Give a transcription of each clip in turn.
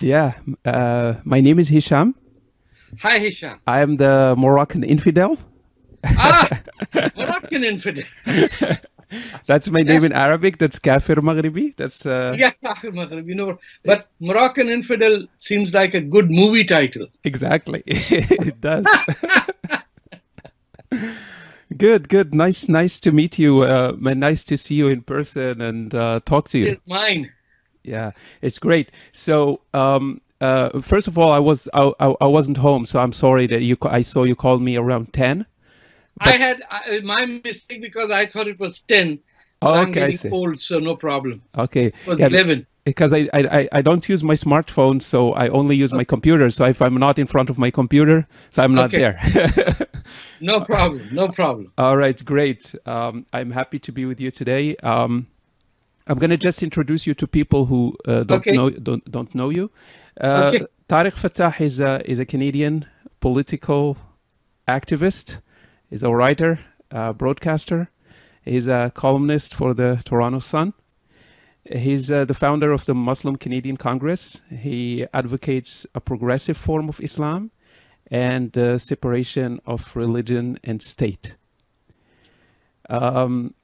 Yeah, uh, my name is Hisham. Hi, Hisham. I am the Moroccan infidel. Ah, Moroccan infidel. That's my name in Arabic. That's Kafir Maghribi. That's uh, yeah, Kafir Maghrib, you know. But Moroccan infidel seems like a good movie title. exactly. it does. good, good. Nice, nice to meet you. Uh, nice to see you in person and uh, talk to you. It's mine. Yeah, it's great. So, um, uh, first of all, I was I, I, I wasn't home, so I'm sorry that you. I saw you called me around ten. I had my mistake because I thought it was 10. Oh, I'm okay, I getting old, so no problem. Okay, It was yeah, 11. because I, I I- don't use my smartphone, so I only use my computer. So if I'm not in front of my computer, so I'm not Okay. there. No problem. No problem. All right, great. Um, I'm happy to be with you today. Um, I'm gonna just introduce you to people who uh, don't Okay. know don't don't know you. Uh, Okay. Tarek Fatah is a is a Canadian political activist. He's a writer, uh, broadcaster. He's a columnist for the Toronto Sun. He's uh, the founder of the Muslim Canadian Congress. He advocates a progressive form of Islam and the separation of religion and state. Um,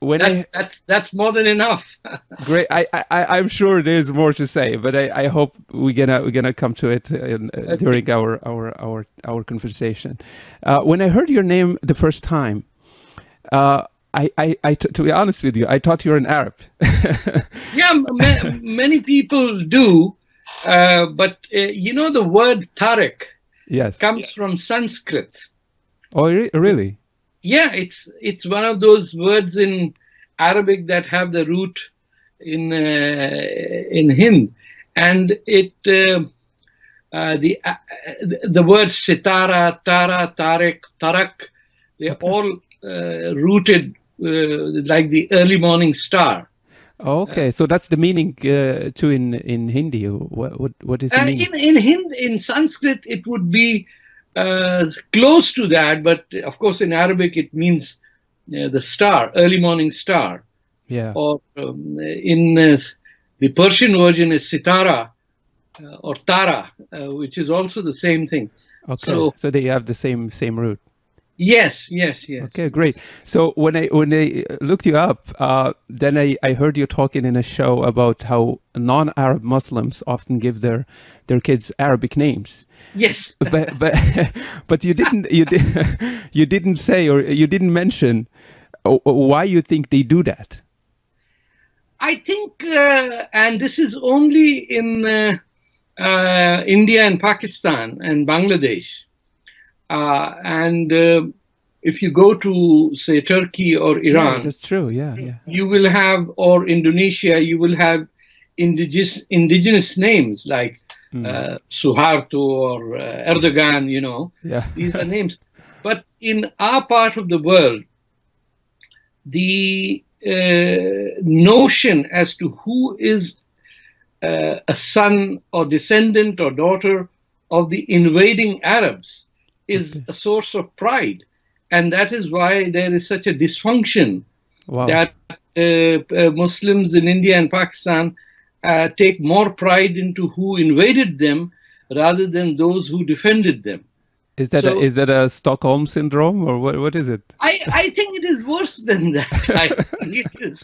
when I that's that's more than enough. great, I, I I'm sure there's more to say, but I, I hope we're gonna we're gonna come to it in, uh, during our our our our conversation. Uh, when I heard your name the first time, uh, I, I, I t- to be honest with you, I thought you're an Arab. yeah, ma- many people do. Uh, but uh, you know the word Tariq yes. comes from Sanskrit. Oh, re- really? Yeah, it's it's one of those words in Arabic that have the root in uh, in Hind, and it uh, uh, the uh, the words sitara, tara, tariq, tarak, they're all uh, rooted uh, like the early morning star. Okay, so that's the meaning uh, too in in Hindi. What what, what is the Uh, meaning? in in Hind, in Sanskrit, it would be uh, close to that, but of course in Arabic it means uh, the star, early morning star. yeah. or um, in uh, the Persian version is sitara uh, or tara, uh, which is also the same thing. Okay, so- so they have the same same root. Yes, yes, yes. Okay, great. So when I when I looked you up, uh, then I, I heard you talking in a show about how non-Arab Muslims often give their their kids Arabic names, Yes. but but but you didn't you did you didn't say or you didn't mention uh, why you think they do that. I think, uh, and this is only in uh, uh, India and Pakistan and Bangladesh. Uh, and uh, if you go to, say, Turkey or Yeah, Iran, that's true. Yeah, yeah. you will have, or Indonesia, you will have indigenous, indigenous names like Mm. uh, Suharto or uh, Erdogan, you know. Yeah. These are names. But in our part of the world, the uh, notion as to who is uh, a son or descendant or daughter of the invading Arabs is a source of pride. And that is why there is such a dysfunction Wow. that uh, uh, Muslims in India and Pakistan uh, take more pride into who invaded them rather than those who defended them. is that so- a, is that a Stockholm syndrome or what what is it? I, I think it is worse than that. I think it is.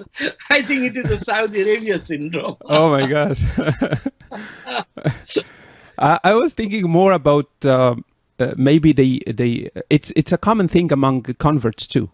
I think it is a Saudi Arabia syndrome. oh my gosh I, I was thinking more about um uh, maybe they they it's it's a common thing among converts too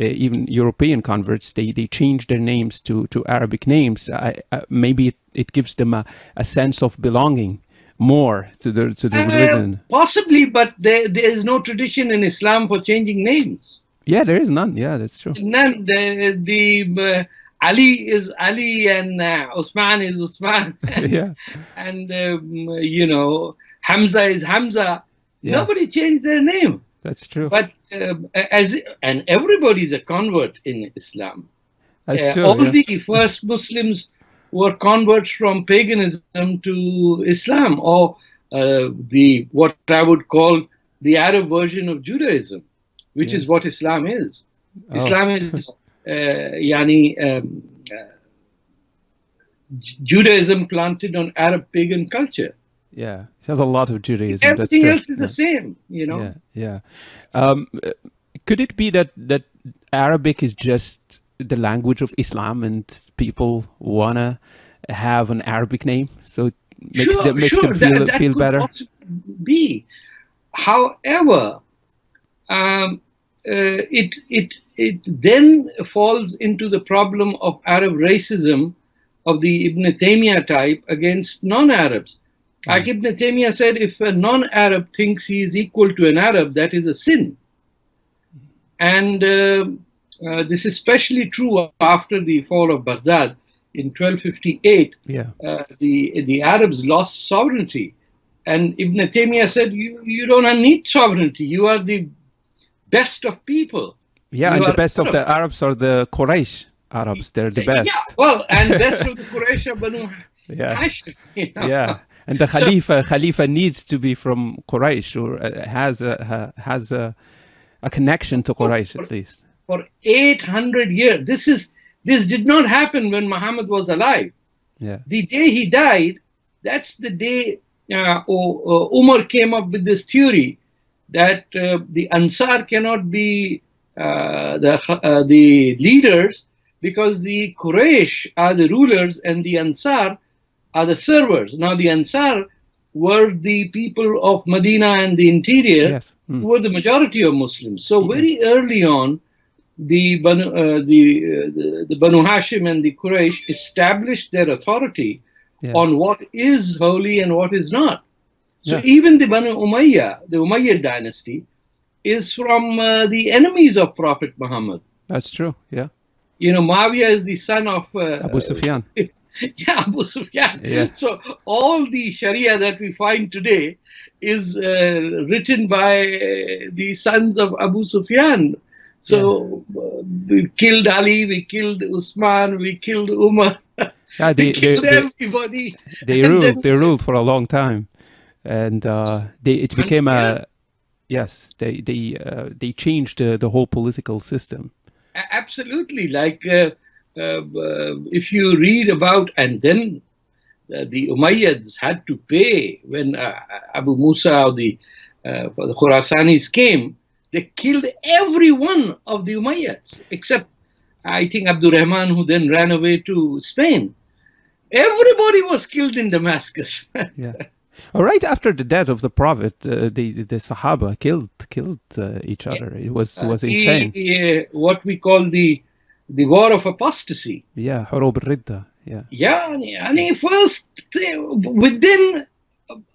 uh, even European converts they they change their names to to Arabic names I, uh, maybe it, it gives them a, a sense of belonging more to the to the Uh, religion possibly, but there, there is no tradition in Islam for changing names. yeah there is none yeah that's true None. The, the uh, Ali is Ali and uh, Usman is Usman. yeah and um, you know Hamza is Hamza. Yeah. Nobody changed their name, that's true but um, as and everybody is a convert in Islam. that's Uh, true all yeah. the first Muslims were converts from paganism to Islam, or uh, the what I would call the Arab version of Judaism, which Yeah. is what Islam is. Oh. Islam is uh, yani um, uh, Judaism planted on Arab pagan culture. Yeah, it has a lot of Judaism. Everything That's else is the same, you know. Yeah, yeah. Um, could it be that that Arabic is just the language of Islam, and people wanna have an Arabic name, so it makes them makes them feel that, that feel could better? Be, however, um, uh, it it it then falls into the problem of Arab racism of the Ibn Taymiyyah type against non-Arabs. Like Ibn Taymiyyah said, if a non-Arab thinks he is equal to an Arab, that is a sin. And uh, uh, this is especially true after the fall of Baghdad in 1258 Yeah, uh, the the Arabs lost sovereignty, and Ibn Taymiyyah said, "You you don't need sovereignty. You are the best of people." yeah. You And the best of the Arabs are the Quraysh Arabs. They're the best. Yeah, well, and best of the Quraysh are Banu Yeah. Hashim. you know. yeah and the khalifa khalifa needs to be from quraish or uh, has a has a a connection to quraish at least For 800 years, this is this did not happen when Muhammad was alive. yeah the day he died, that's the day uh, O- uh, Umar came up with this theory that uh, the Ansar cannot be uh, the uh, the leaders because the Quraysh are the rulers and the Ansar are the servers. Now the Ansar were the people of Medina and the interior yes Mm. who were the majority of Muslims. So very early on, the Banu, uh, the, uh, the the Banu Hashim and the Quraysh established their authority Yeah. on what is holy and what is not. So Yeah. even the Banu Umayyah, the Umayyad dynasty, is from uh, the enemies of Prophet Muhammad. that's true yeah You know, Muawiyah is the son of uh, abu sufyan yeah, Abu Sufyan. Yeah. So all the Sharia that we find today is uh, written by uh, the sons of Abu Sufyan. So uh, we killed Ali, we killed Usman, we killed Umar, yeah they we killed they, everybody. they And ruled they ruled for a long time and uh they it became a yes they they uh, they changed the, the whole political system Absolutely. Like uh, uh, uh, if you read about, and then uh, the Umayyads had to pay when uh, Abu Musa or the, uh, the Khurasanis came, they killed every one of the Umayyads except, I think, Abdul Rahman, who then ran away to Spain. Everybody was killed in Damascus. yeah All right after the death of the prophet uh, the the sahaba killed killed uh, each other it was was The, insane uh, what we call the the war of apostasy. yeah حروب الردة yeah Yeah, I mean, first, they- within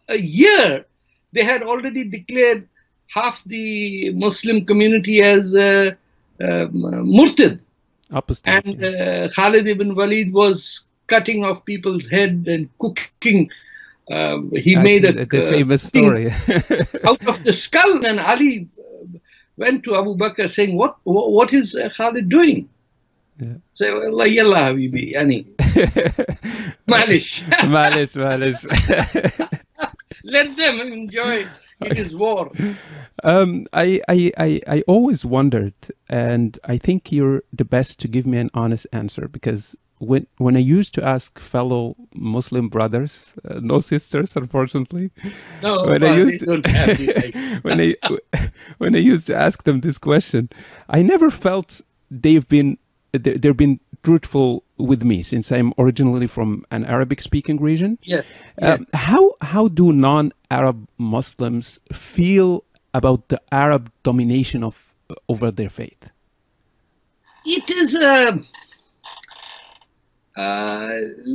a year, they had already declared half the Muslim community as uh, um, murtad. apostate And yeah. uh, Khalid ibn Walid was cutting off people's head and cooking. Um, he That's made a the, the uh, famous thing story out of the skull, and Ali uh, went to Abu Bakr saying, "What? What, what is uh, Khalid doing?" Yeah. So, Allah, yalla, habibi, yani, malish. معلش معلش Let them enjoy. It is war. um, I, I, I, I always wondered, and I think you're the best to give me an honest answer because when when I used to ask fellow Muslim brothers, uh, no sisters, unfortunately, No, when I well, used they don't have the right. when I when I used to ask them this question, I never felt they've been they- they've been truthful with me since I'm originally from an Arabic speaking region. Yeah. Um, how how do non-Arab Muslims feel about the Arab domination of over their faith? it is uh, uh,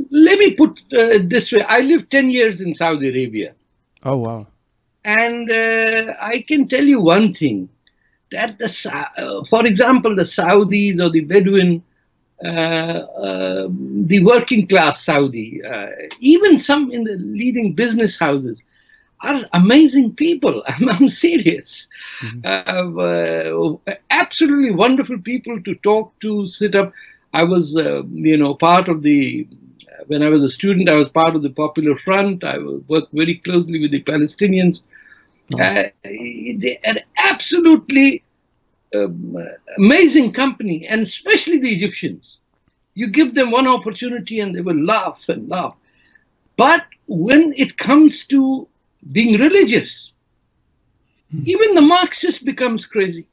let me put uh, this way i lived 10 years in saudi arabia Oh wow! and uh, i can tell you one thing that the uh, for example the saudis or the bedouin uh, uh, the working class saudi uh, even some in the leading business houses are amazing people. I'm, I'm serious. Uh, uh, absolutely wonderful people to talk to sit up. I was uh, you know part of the when i was a student i was part of the popular front. I worked very closely with the palestinians uh, they are absolutely um, amazing company and especially the egyptians You give them one opportunity and they will laugh and laugh. But when it comes to being religious, even the Marxist becomes crazy.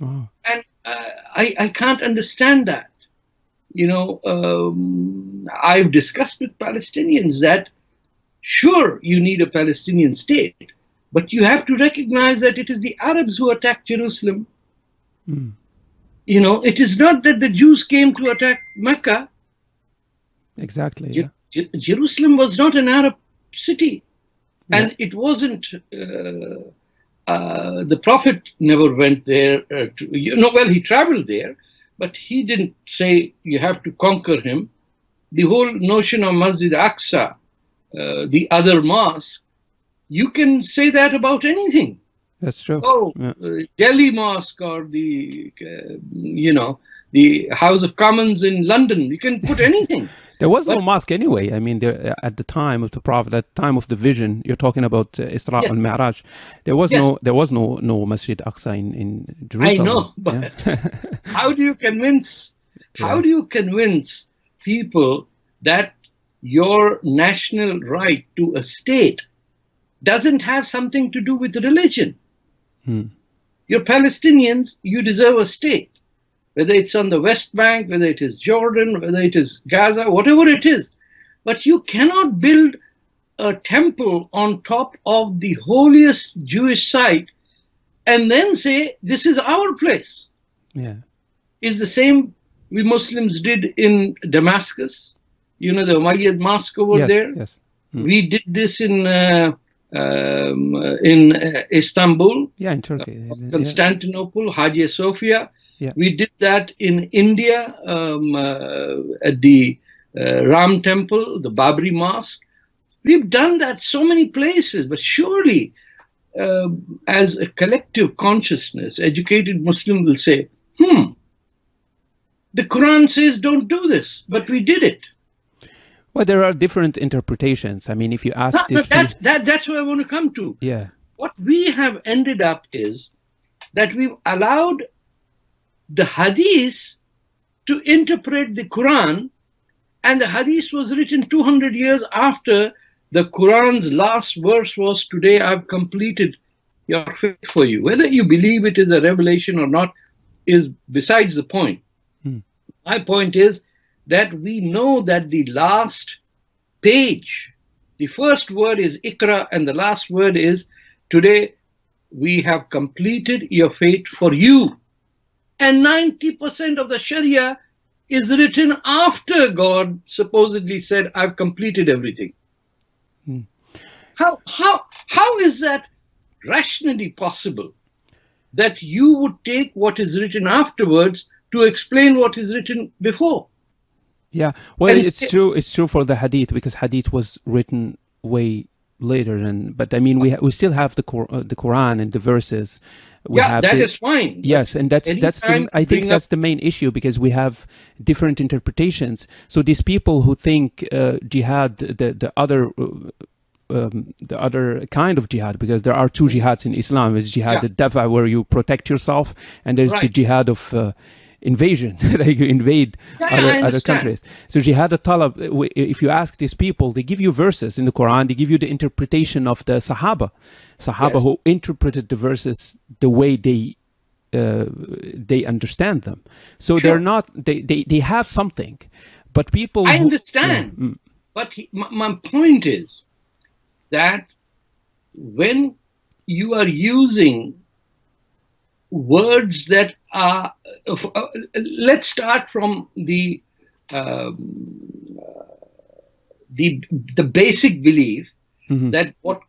Wow. And uh, I, I can't understand that. You know, um, I've discussed with Palestinians that sure, you need a Palestinian state, but you have to recognize that it is the Arabs who attacked Jerusalem. Mm. You know, it is not that the Jews came to attack Mecca. Exactly. Yeah. Je- Jerusalem was not an Arab city, and it wasn't. Uh, uh, the Prophet never went there. Uh, to, you know, well, he traveled there, but he didn't say you have to conquer him. The whole notion of Masjid Aqsa, uh, the other mosque, you can say that about anything. That's true. Oh, Yeah. uh, Delhi Mosque or the, uh, you know, the House of Commons in London. You can put anything. There was no mosque anyway. I mean, there, at the time of the Prophet, at the time of the vision, you're talking about uh, Isra Yes. and Mi'raj. There was Yes. no, there was no, no Masjid Aqsa in, in Jerusalem. I know, Yeah. but how do you convince? How Yeah. do you convince people that your national right to a state doesn't have something to do with religion? Hmm. You're Palestinians. You deserve a state, whether it's on the West Bank, whether it is Jordan, whether it is Gaza, whatever it is. But you cannot build a temple on top of the holiest Jewish site and then say this is our place yeah. is the same we Muslims did in Damascus. You know, the Umayyad mosque over yes. there. Yes. We did this in uh, um, uh, in uh, Istanbul, Yeah. In Turkey. Uh, yeah. Constantinople, Hagia Sophia. Yeah. We did that in India um, uh, at the uh, Ram Temple, the Babri Mosque. We've done that so many places, but surely, um as a collective consciousness, educated Muslim will say, "Hmm, the Quran says don't do this, but we did it." Well, there are different interpretations. I mean, if you ask No, that's that, that's what I want to come to. yeah. what we have ended up is that we've allowed the hadith to interpret the Quran, and the hadith was written 200 years after the Quran's last verse was, Today I've completed your faith for you. Whether you believe it is a revelation or not is besides the point. Hmm. My point is that we know that the last page, the first word is Ikra, and the last word is Today we have completed your fate for you. And 90% of the Sharia is written after God supposedly said, I've completed everything. Hmm. How, how, how is that rationally possible that you would take what is written afterwards to explain what is written before? Yeah, well, it's it's- true. It's true for the hadith because hadith was written way later, and but I mean, we we still have the uh, the Quran and the verses. We yeah, have that the- is fine. Yes, and that's that's the, I think that's the main issue because we have different interpretations. So these people who think uh, jihad, the the other. Uh, um, the other kind of jihad because there are two jihads in Islam. There's jihad Yeah. al-dafa where you protect yourself, and there's the jihad of uh, invasion, like you invade Yeah, other, other countries. So jihad al-talab, uh, if you ask these people, they give you verses in the Quran, they give you the interpretation of the Sahaba, Sahaba Yes. who interpreted the verses the way they uh, they understand them. So Sure. they're not they, they they have something, but people. I who- understand. Yeah, mm, But he, my, my point is that when you are using words that uh, f- uh, let's start from the um, uh, the the basic belief mhm. that what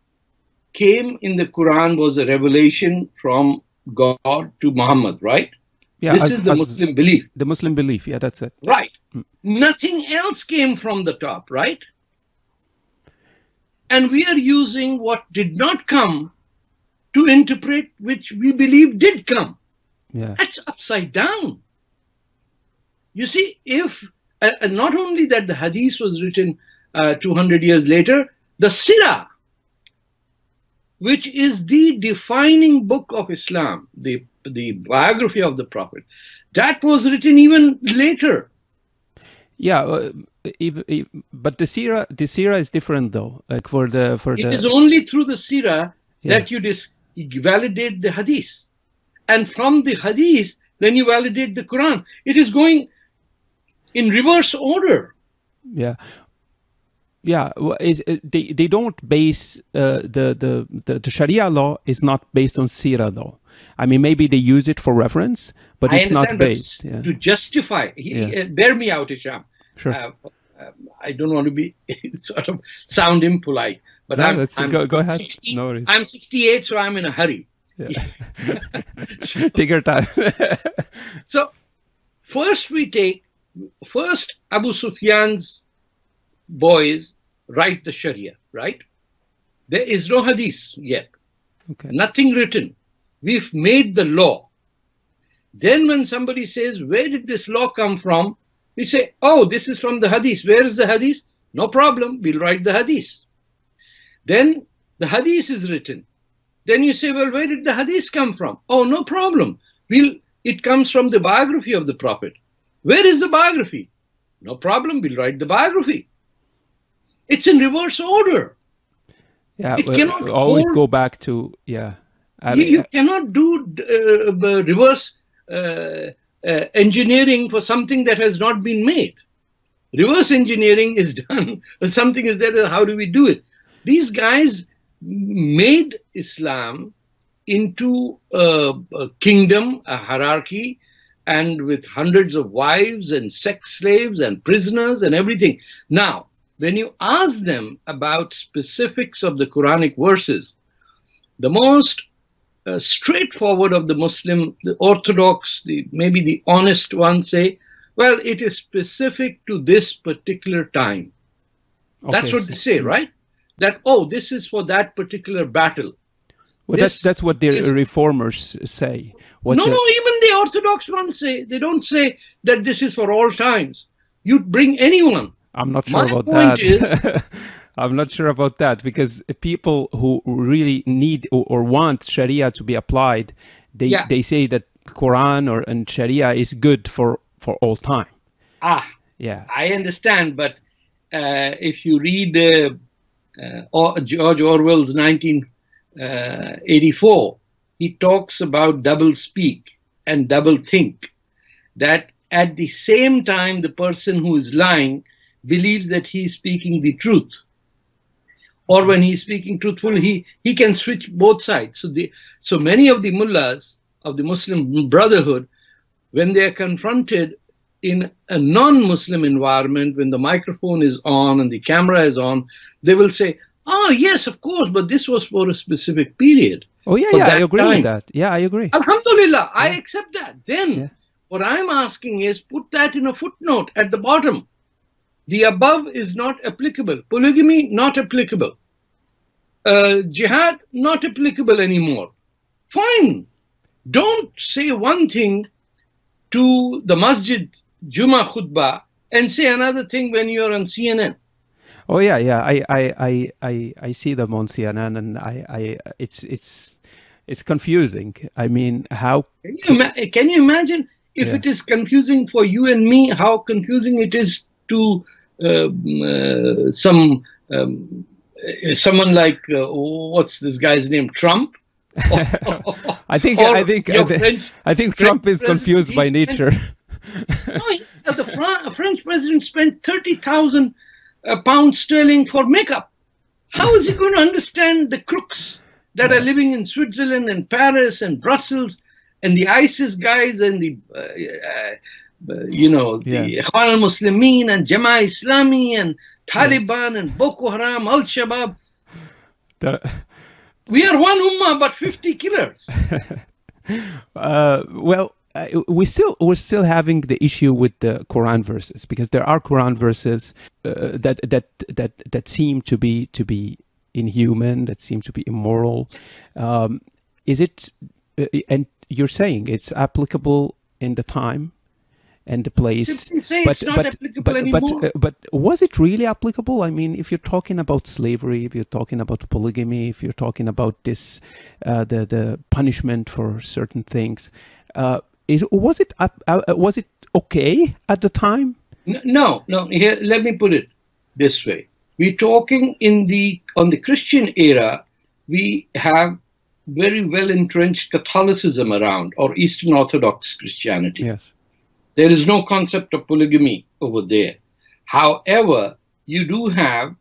came in the Quran was a revelation from God to Muhammad, right? yeah, this as- is the Muslim belief. the Muslim belief. Yeah, that's it. Right. Nothing else came from the top, right? And we are using what did not come to interpret which we believe did come. Yeah, That's upside down. You see, if uh, not only that the hadith was written uh, 200 years later, the Sirah, which is the defining book of Islam, the, the biography of the Prophet, that was written even later. Yeah, uh, if, if, but the Sirah, the Sirah is different though. Like for the for It the is only through the Sirah Yeah. that you dis- you validate the Hadith. And from the Hadith, then you validate the Quran. It is going in reverse order. yeah yeah uh, they they don't base uh, the, the the the Sharia law is not based on sira though. I mean, maybe they use it for reference, but I it's not based. Yeah, To justify, Yeah. uh, bear me out, Isham. sure. Uh, um, I don't want to be sort of sound impolite, but No, I'm, I'm go- go ahead. 60 No worries. I'm 68, so I'm in a hurry. Yeah. Take your time. So first we take first Abu Sufyan's boys write the Sharia, right? There is no hadith yet, okay. nothing written. We've made the law. Then when somebody says, where did this law come from? We say, oh, this is from the hadith. Where is the hadith? No problem, we'll write the hadith. Then the hadith is written. Then you say, well, where did the hadith come from? Oh, no problem. We'll, it comes from the biography of the Prophet. Where is the biography? No problem, we'll write the biography. It's in reverse order. Yeah, It cannot always hold- go back to yeah. I you, you cannot do uh, reverse uh, uh, engineering for something that has not been made. Reverse engineering is done. something is there. How do we do it? These guys made Islam into a, a kingdom, a hierarchy, and with hundreds of wives and sex slaves and prisoners and everything. Now, when you ask them about specifics of the Quranic verses, the most uh, straightforward of the Muslim, the orthodox, the maybe the honest ones say, well, it is specific to this particular time. That's what so- they say, right? That oh, this is for that particular battle. Well, that's This that's what the is- reformers say. What no, the- no, even the orthodox ones say they don't say that this is for all times. You bring anyone. I'm not sure My about that. I'm not sure about that because people who really need or, or want Sharia to be applied, they Yeah. they say that Quran or and Sharia is good for for all time. Ah, Yeah. I understand, but uh, if you read uh, uh, Or- George Orwell's Uh, 1984, he talks about double speak and double think. That at the same time, the person who is lying believes that he is speaking the truth. Or when he's speaking truthful, he, he can switch both sides. So, the, so many of the mullahs of the Muslim Brotherhood, when they are confronted in a non-Muslim environment, when the microphone is on and the camera is on, they will say, "Oh yes, of course, but this was for a specific period." Oh yeah, yeah, I agree time. with that. Yeah, I agree. Alhamdulillah, I accept that. Then Yeah. what I'm asking is put that in a footnote at the bottom. The above is not applicable. Polygamy not applicable. Uh, jihad not applicable anymore. Fine. Don't say one thing to the masjid Juma khutbah and say another thing when you're on CNN. Oh yeah, yeah. I I I I, I see them on CNN, and I I it's it's it's confusing. I mean, how? Can you, can you imagine if Yeah. it is confusing for you and me, how confusing it is to um, uh, some um, uh, someone like uh, what's this guy's name, Trump? I think Or I think I, thi- French- I think French Trump is confused by nature. no, he- uh, the Fra- French president spent thirty thousand uh, pounds sterling for makeup. How is he going to understand the crooks that are living in Switzerland and Paris and Brussels and the ISIS guys and the, uh, uh, uh, you know, the Yeah. Ikhwan al-Muslimin and Jama Islami and Taliban and Boko Haram, Al-Shabaab. The- We are one ummah, but 50 killers. uh, well, we still we're still having the issue with the Quran verses because there are Quran verses uh, that that that that seem to be to be inhuman, that seem to be immoral. Um, is it? Uh, and you're saying it's applicable in the time and the place. Simply say it's not applicable but, anymore. But, uh, but was it really applicable? I mean, if you're talking about slavery, if you're talking about polygamy, if you're talking about this, uh, the the punishment for certain things, uh, is was it uh, uh, was it okay at the time? No, no. Here, let me put it this way: we're talking in the on the Christian era. We have very well entrenched Catholicism around, or Eastern Orthodox Christianity. Yes. There is no concept of polygamy over there. However, you do have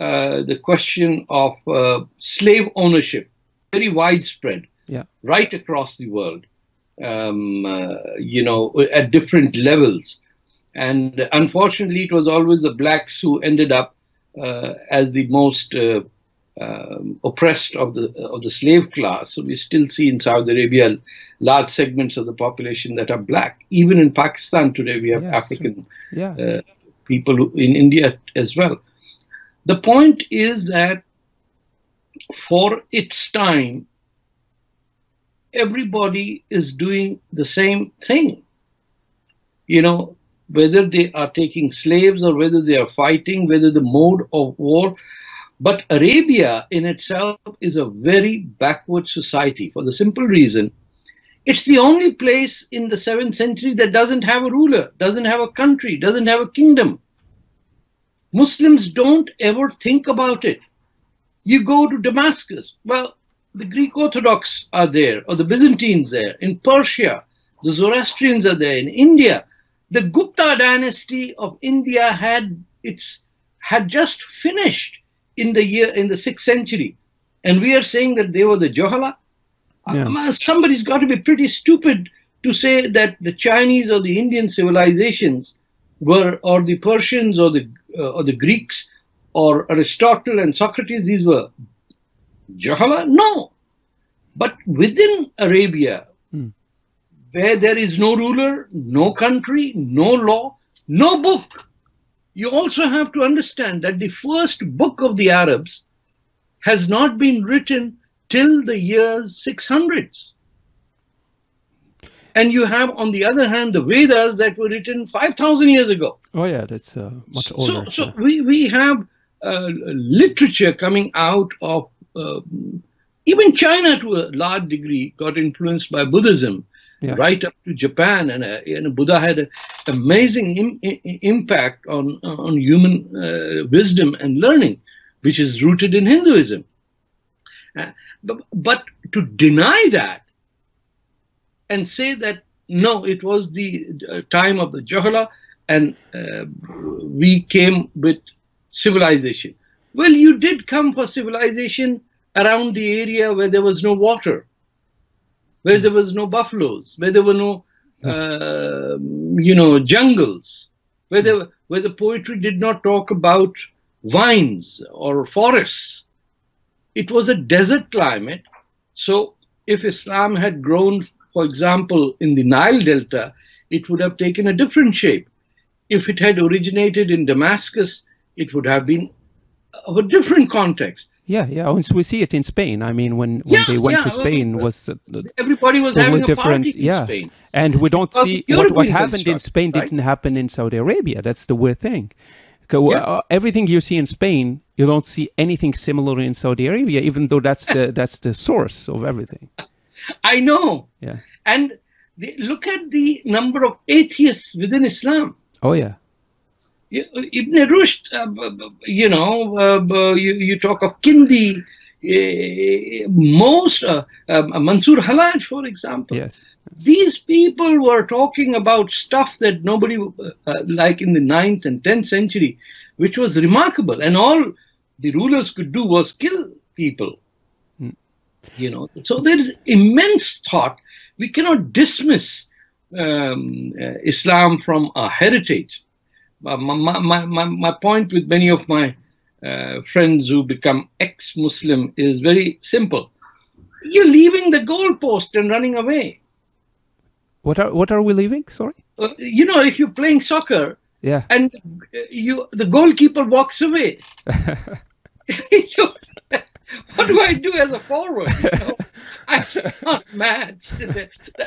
uh, the question of uh, slave ownership, very widespread, Yeah. right across the world, um, uh, you know, at different levels. And unfortunately, it was always the blacks who ended up uh, as the most uh, um, oppressed of the of the slave class. So we still see in Saudi Arabia large segments of the population that are black. Even in Pakistan today, we have Yes. African Yeah. uh, people who, in India as well. The point is that for its time, everybody is doing the same thing. You know, whether they are taking slaves or whether they are fighting, whether the mode of war. But Arabia in itself is a very backward society for the simple reason it's the only place in the 7th century that doesn't have a ruler, doesn't have a country, doesn't have a kingdom. Muslims don't ever think about it. You go to Damascus, well, the Greek Orthodox are there, or the Byzantines there. In Persia, the Zoroastrians are there. In India, the Gupta dynasty of India had its had just finished in the year in the sixth century, and we are saying that they were the Johala. Yeah. Um, somebody's got to be pretty stupid to say that the Chinese or the Indian civilizations were, or the Persians or the uh, or the Greeks or Aristotle and Socrates, these were Jahala? No. But within Arabia, Hmm. where there is no ruler, no country, no law, no book, you also have to understand that the first book of the Arabs has not been written till the years 600s. And you have, on the other hand, the Vedas that were written 5,000 years ago. Oh yeah, that's uh, much older. so yeah. we, we have uh, literature coming out of even China to a large degree got influenced by Buddhism, Yeah. right up to Japan, and, uh, and Buddha had an amazing Im- i- impact on on human uh, wisdom and learning, which is rooted in Hinduism. Uh, but, but to deny that and say that no, it was the uh, time of the Johala and uh, we came with civilization. Well, you did come for civilization around the area where there was no water, where there was no buffaloes, where there were no, uh, you know, jungles, where there, where the poetry did not talk about vines or forests. It was a desert climate. So if Islam had grown, for example, in the Nile Delta, it would have taken a different shape. If it had originated in Damascus, it would have been of a different context. Yeah, yeah. Oh, so we see it in Spain. I mean, when, when Yeah, they went yeah, to Spain well, was uh, Everybody was totally having a different. party in yeah, Spain. and we don't see what, what happened in Spain right? didn't happen in Saudi Arabia. That's the weird thing. Yeah. uh, everything you see in Spain, you don't see anything similar in Saudi Arabia, even though that's the that's the source of everything. I know. Yeah. And the, look at the number of atheists within Islam. Oh yeah. Ibn Rushd, uh, you know, uh, you, you talk of Kindi, uh, most, uh, um, Mansur Hallaj, for example. Yes. These people were talking about stuff that nobody, uh, uh, like in the 9th and 10th century, which was remarkable. And all the rulers could do was kill people. You know, so there is immense thought. We cannot dismiss um, uh, Islam from our heritage. Uh, my, my, my, my point with many of my uh, friends who become ex Muslim is very simple. You're leaving the goalpost and running away. What are what are we leaving? Sorry. Uh, you know, if you're playing soccer Yeah. and uh, you the goalkeeper walks away, you- what do I do as a forward? You know? I cannot match.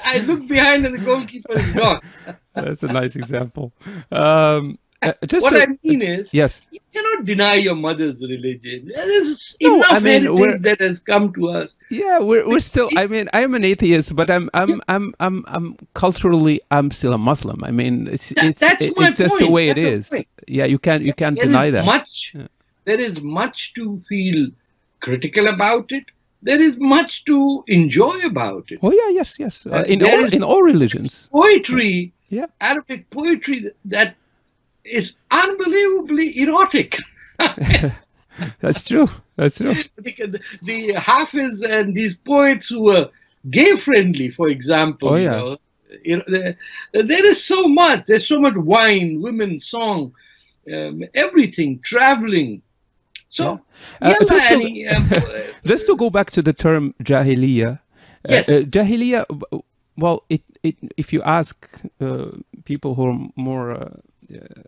I look behind and the goalkeeper is gone. That's a nice example. Um, uh, just what I mean is, yes. you cannot deny your mother's religion. There's No, enough I mean, that has come to us. Yeah, we're we're still. I mean, I'm an atheist, but I'm I'm I'm I'm I'm culturally I'm still a Muslim. I mean, it's That- it's that's it- it's just the point. way it That's the is. point. Yeah, you can't you can't There deny that. much. Yeah. There is much to feel critical about it. There is much to enjoy about it. Oh yeah, yes, yes. Uh, in all in all religions. Poetry, Yeah. Arabic poetry that is unbelievably erotic. That's true. That's true. the, the Hafiz and these poets who were gay friendly, for example. Oh, you yeah. know, you know, there, there is so much. There's so much wine, women, song, um, everything, traveling. So, Uh, just to- um, Just to go back to the term jahiliya. Yes. Uh, uh, jahiliya. Well, it, it if you ask uh, people who are more uh, uh,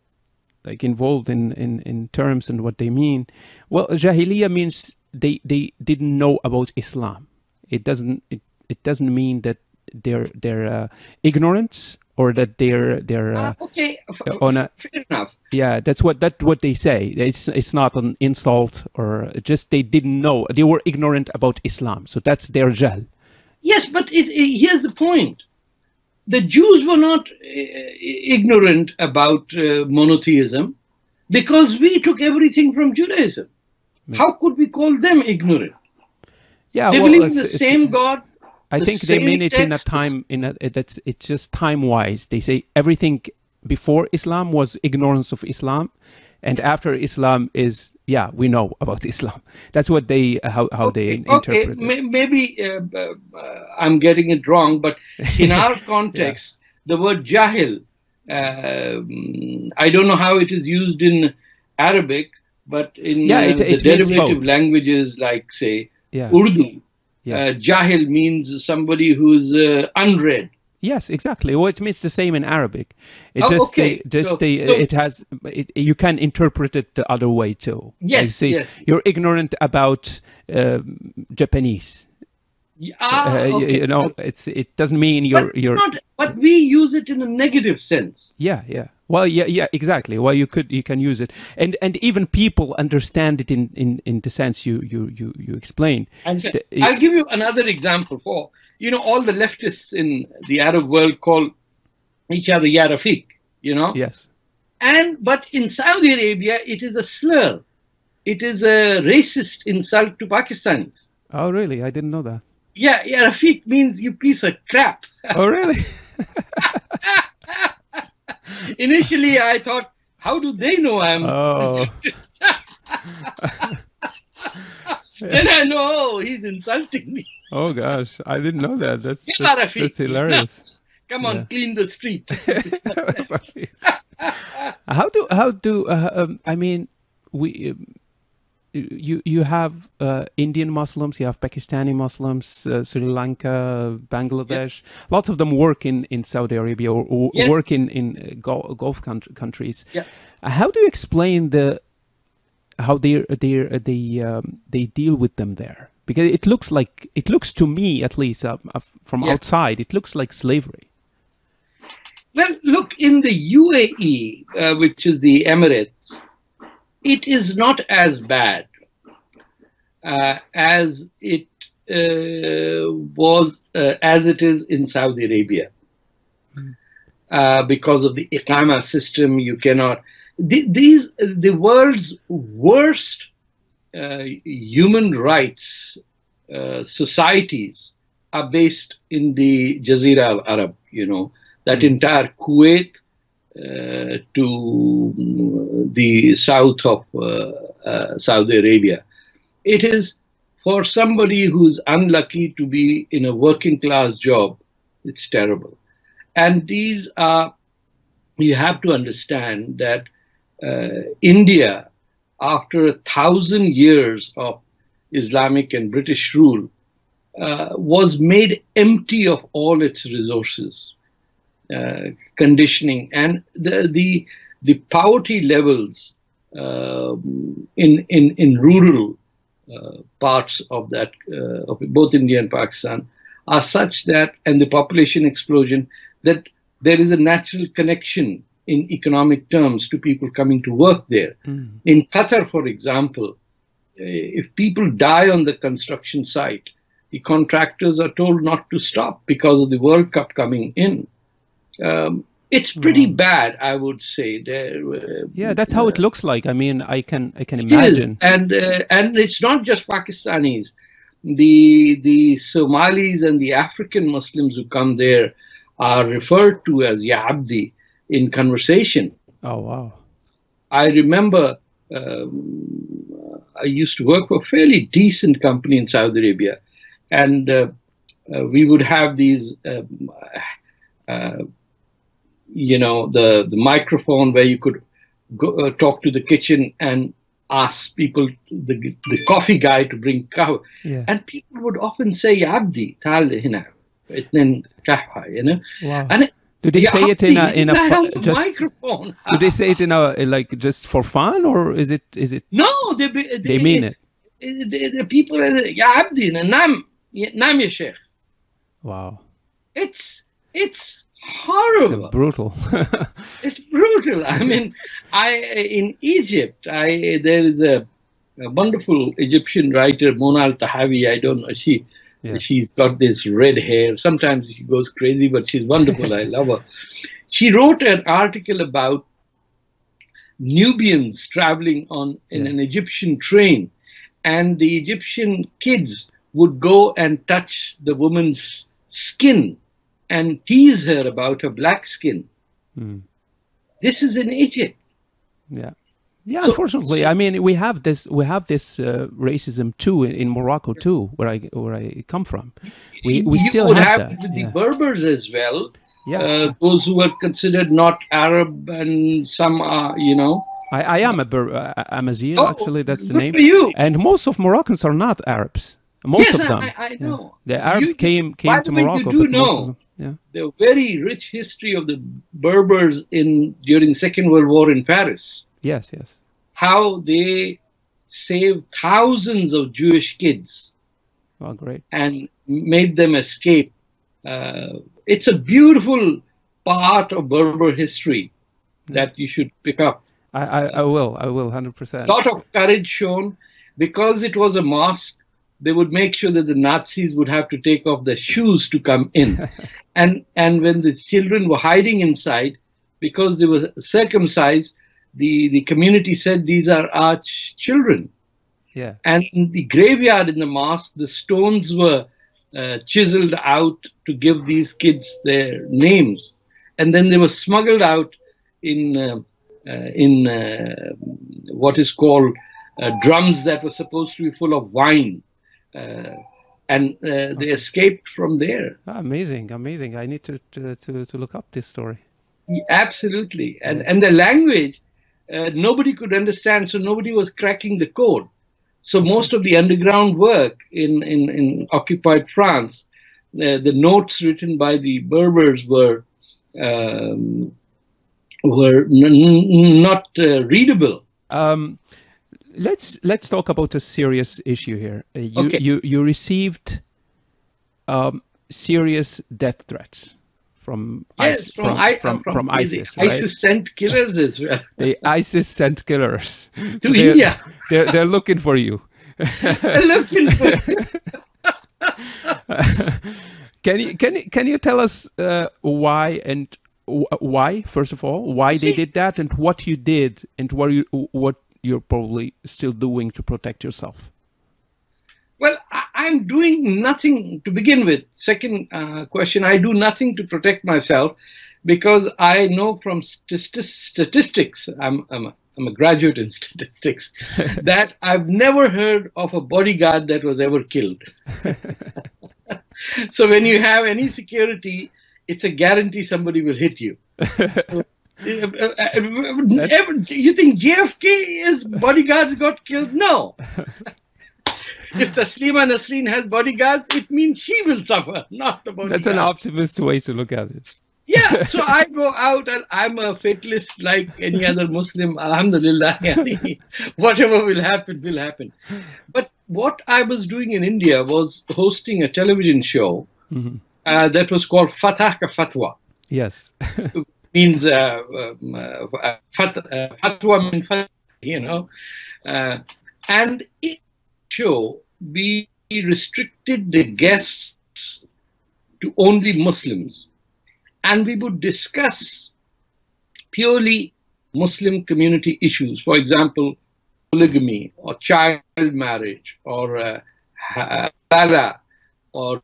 like involved in, in, in terms and what they mean, well, jahiliya means they they didn't know about Islam. It doesn't it, it doesn't mean that they're they're uh, ignorance or that they're they're uh, ah, okay, on a fair enough. yeah that's what that's what they say it's it's not an insult or just they didn't know they were ignorant about islam so that's their jahl Yes, but it, it- here's the point. The Jews were not uh, ignorant about uh, monotheism because we took everything from Judaism. How could we call them ignorant? yeah They well, believe in the same God. I the think they mean it in a time in a that's it's just time wise they say everything before islam was ignorance of islam and after islam is yeah we know about islam. That's what they how, how they okay, interpret it. may, maybe uh, uh, I'm getting it wrong, but in our context, the word jahil, um, I don't know how it is used in Arabic, but in Yeah, uh, it- the it derivative languages like, say, yeah. Urdu, yes. uh, jahil means somebody who's uh, unread. Yes, exactly. Well, it means the same in Arabic. It Oh, just okay. they, just So- they, so- it has it, you can interpret it the other way too. Yes, say yes. you're ignorant about um Japanese. Ah, Uh, you- okay. you, know, it's it doesn't mean you're but, you're not, but we use it in a negative sense. yeah yeah. Well, yeah yeah exactly. Well, you could you can use it, and and even people understand it in in in the sense you you you you explain. And so- I'll give you another example for you know all the leftists in the Arab world call each other Yarafik, you know, Yes. and but in Saudi Arabia it is a slur, it is a racist insult to Pakistanis. Oh, really? I didn't know that. Yeah, Ya Rafiq means you piece of crap. Oh, really? Initially, I thought, how do they know I'm? Oh. then I know oh, he's insulting me. Oh gosh, I didn't know that. That's that's, that's hilarious. Come on, Yeah. clean the street. how do how do uh, um, I mean we um, you you have uh, Indian Muslims, you have Pakistani Muslims, uh, Sri Lanka, Bangladesh. Lots of them work in, in Saudi Arabia or, or Yes. work in in uh, Gulf, Gulf country, countries. Yeah. How do you explain the how they they they um, they deal with them there? Because it looks like it looks to me at least uh, uh, from Yeah. outside, it looks like slavery. Well, look, in the UAE, uh, which is the Emirates, it is not as bad uh, as it uh, was, uh, as it is in Saudi Arabia. Uh, because of the Iqama system, you cannot. The, these, the world's worst uh, human rights uh, societies are based in the Jazeera Arab, you know, that entire Kuwait to mm, the south of uh, uh, Saudi Arabia. It is for somebody who's unlucky to be in a working class job, it's terrible. And these are, you have to understand that uh, India, after a thousand years of Islamic and British rule, uh, was made empty of all its resources, uh, conditioning, and the the the poverty levels um, in in in rural uh, parts of that uh, of both India and Pakistan are such that, and the population explosion, that there is a natural connection in economic terms to people coming to work there. Mm. In Qatar, for example, eh, if people die on the construction site, the contractors are told not to stop because of the World Cup coming in. Um, it's pretty Wow. bad, I would say. There, uh, Yeah, that's how it looks like. I mean, I can I can imagine. and uh, and it's not just Pakistanis. The the Somalis and the African Muslims who come there are referred to as Yabdi in conversation. Oh wow. I remember um, I used to work for a fairly decent company in Saudi Arabia, and uh, uh, we would have these, um, uh, you know, the the microphone where you could go, uh, talk to the kitchen and ask people, the the coffee guy to bring coffee, Yeah. and people would often say "Abdi, tal hina," itnin kahwa, you know, Wow. and it, Do they say it in a in a the fu- hell's a just? microphone. Do they say it in a like just for fun or is it is it No, they be- they, they mean it? The, the people, Ya Abdi, Nam, Nam ya Sheikh. Wow. It's It's horrible. a brutal. It's brutal. I mean, I in Egypt, I there is a, a wonderful Egyptian writer, Mona Eltahawy. I don't know. She Yeah. she's got this red hair. Sometimes she goes crazy, but she's wonderful. I love her. She wrote an article about Nubians traveling on in Yeah. an Egyptian train, and the Egyptian kids would go and touch the woman's skin and tease her about her black skin. Hmm. This is in Egypt. Yeah. Yeah, So- unfortunately, I mean, we have this we have this uh, racism too in, in Morocco too, where I where I come from. We we you still would have, have that. the yeah. Berbers as well. yeah. Uh, those who are considered not Arab and some are, you know. I, I am a Ber- uh, Amazigh, Oh, actually. That's the good name. for you. And most of Moroccans are not Arabs. Most Yes, of them. I- I yeah. know. The Arabs You- came came to way, you Morocco, do most of know. Yeah. The very rich history of the Berbers in during Second World War in Paris. Yes. Yes. How they saved thousands of Jewish kids Oh, great. and made them escape. Uh, it's a beautiful part of Berber history that you should pick up. I, I, I will. I will. Hundred percent. lot of courage shown because it was a mosque they would make sure that the nazis would have to take off their shoes to come in. And and when the children were hiding inside because they were circumcised the the community said these are our ch- children. Yeah. and in the graveyard in the mosque the stones were uh, chiseled out to give these kids their names. And then they were smuggled out in uh, uh, in uh, what is called uh, drums that were supposed to be full of wine and uh, they escaped from there Ah, amazing. Amazing. I need to, to to to look up this story. Yeah, absolutely and and the language uh, nobody could understand so nobody was cracking the code so most of the underground work in in, in occupied france uh, the notes written by the berbers were um, were n- n- not uh, readable Um, let's let's talk about a serious issue here. Uh, you Okay. you you received um, serious death threats from yes IS- from, I, from, from, from the ISIS, right? isis sent killers as well The ISIS sent killers to they're- india They're they're looking for you. They're looking for Can you can you can you tell us uh, why and why first of all why they did that and what you did and what you what you're probably still doing to protect yourself? Well, I'm doing nothing to begin with. Second uh, question, I do nothing to protect myself because I know from stati- statistics, I'm, I'm, a, I'm a graduate in statistics, that I've never heard of a bodyguard that was ever killed. so when you have any security, it's a guarantee somebody will hit you. So, you think JFK's bodyguards got killed? No. if Taslima Nasreen has bodyguards, it means she will suffer, not the bodyguards. That's an optimist way to look at it. Yeah, so I go out and I'm a fatalist like any other Muslim. Alhamdulillah, whatever will happen, will happen. But what I was doing in India was hosting a television show Mhm. uh, that was called Fatah Ka Fatwa. Yes. Means uh, um, uh, uh, fatwa means fatwa, you know. Uh, and in show, we restricted the guests to only Muslims. And we would discuss purely Muslim community issues. For example, polygamy or child marriage or uh, halala or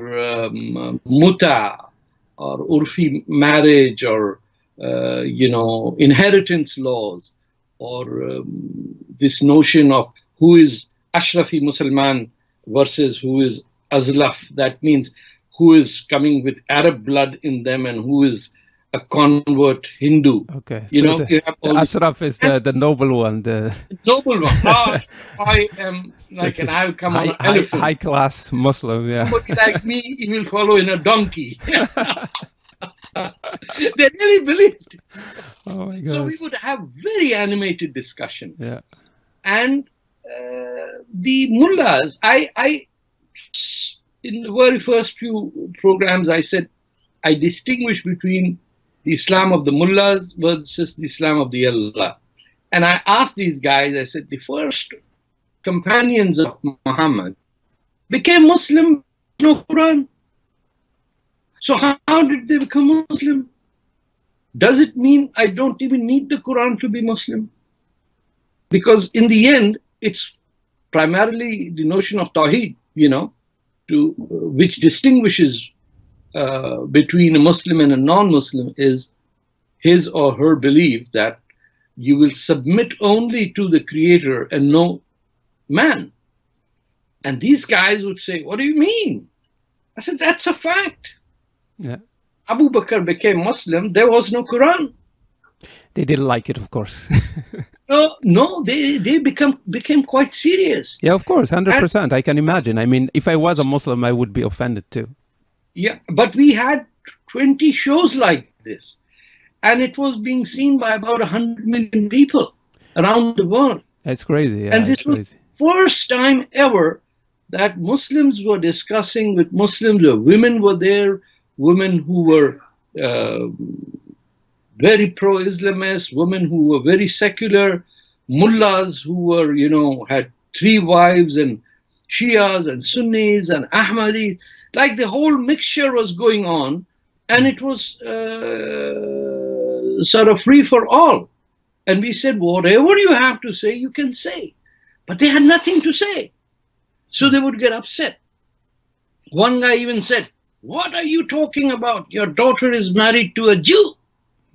um, muta or urfi marriage or uh, you know inheritance laws or um, this notion of who is ashrafi musliman versus who is azlaf. That means who is coming with arab blood in them and who is a convert Hindu. Okay. You so know, the, you have the all Ashraf is the, the noble one, the noble one. Ah, I am like an I'll come on high, an high, elephant. high class Muslim. Yeah. Somebody like me, he will follow in a donkey. they really believed. Oh my So we would have very animated discussion. Yeah. And uh, the mullahs, I, I, in the very first few programs, I said I distinguish between the Islam of the mullahs versus the Islam of the Allah. And I asked these guys, I said, the first companions of Muhammad became Muslim, no Quran. So how, how did they become Muslim? Does it mean I don't even need the Quran to be Muslim? Because in the end, it's primarily the notion of Tawheed, you know, to uh, which distinguishes uh, between a Muslim and a non-Muslim is his or her belief that you will submit only to the Creator and no man. And these guys would say, "What do you mean?" I said, "That's a fact." Yeah. Abu Bakr became Muslim. There was no Quran. They didn't like it, of course. No, no, they they become became quite serious. yeah, of course, hundred percent. I can imagine. I mean, if I was a Muslim, I would be offended too. Yeah, but we had 20 shows like this, and it was being seen by about 100 million people around the world. That's crazy. Yeah, and this was crazy. first time ever that Muslims were discussing with Muslims. Women were there, women who were uh, very pro-Islamist, women who were very secular, mullahs who were, you know, had three wives and Shias and Sunnis and Ahmadis. Like the whole mixture was going on, and it was uh, sort of free for all. And we said, whatever you have to say, you can say. But they had nothing to say. So they would get upset. One guy even said, What are you talking about? Your daughter is married to a Jew.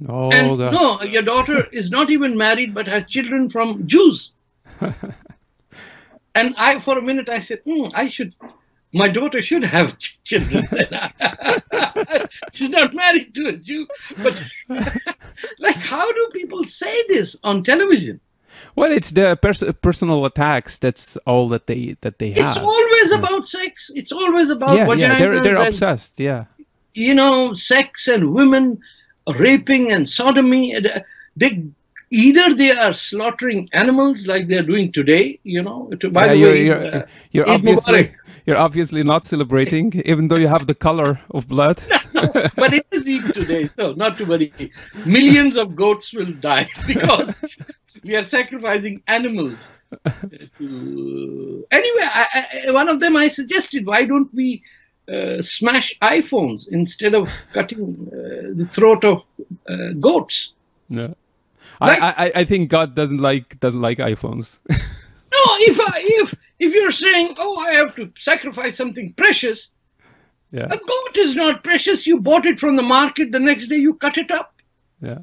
Oh and god. no, your daughter is not even married but has children from Jews. and I, for a minute, I said, hmm, I should, my daughter should have children. She's not married to a Jew. But, like, how do people say this on television? Well, it's the pers- personal attacks. That's all that they that they have. It's always about sex. It's always about yeah, yeah. They're they're and, obsessed. Yeah. you know, sex and women raping and sodomy. uh, They either they are slaughtering animals like they are doing today. You know, to, by yeah, the you're way, you're, uh, you're obviously Mubarak. You're obviously not celebrating, even though you have the color of blood. but it is Eid today, so not to worry. Millions of goats will die because we are sacrificing animals. To... Anyway, I, I, one of them I suggested, why don't we uh, smash iPhones instead of cutting uh, the throat of uh, goats? no. Like- I, I I think God doesn't like doesn't like iPhones. No, if I, if if you're saying, oh, I have to sacrifice something precious, yeah, a goat is not precious. You bought it from the market. The next day you cut it up. yeah.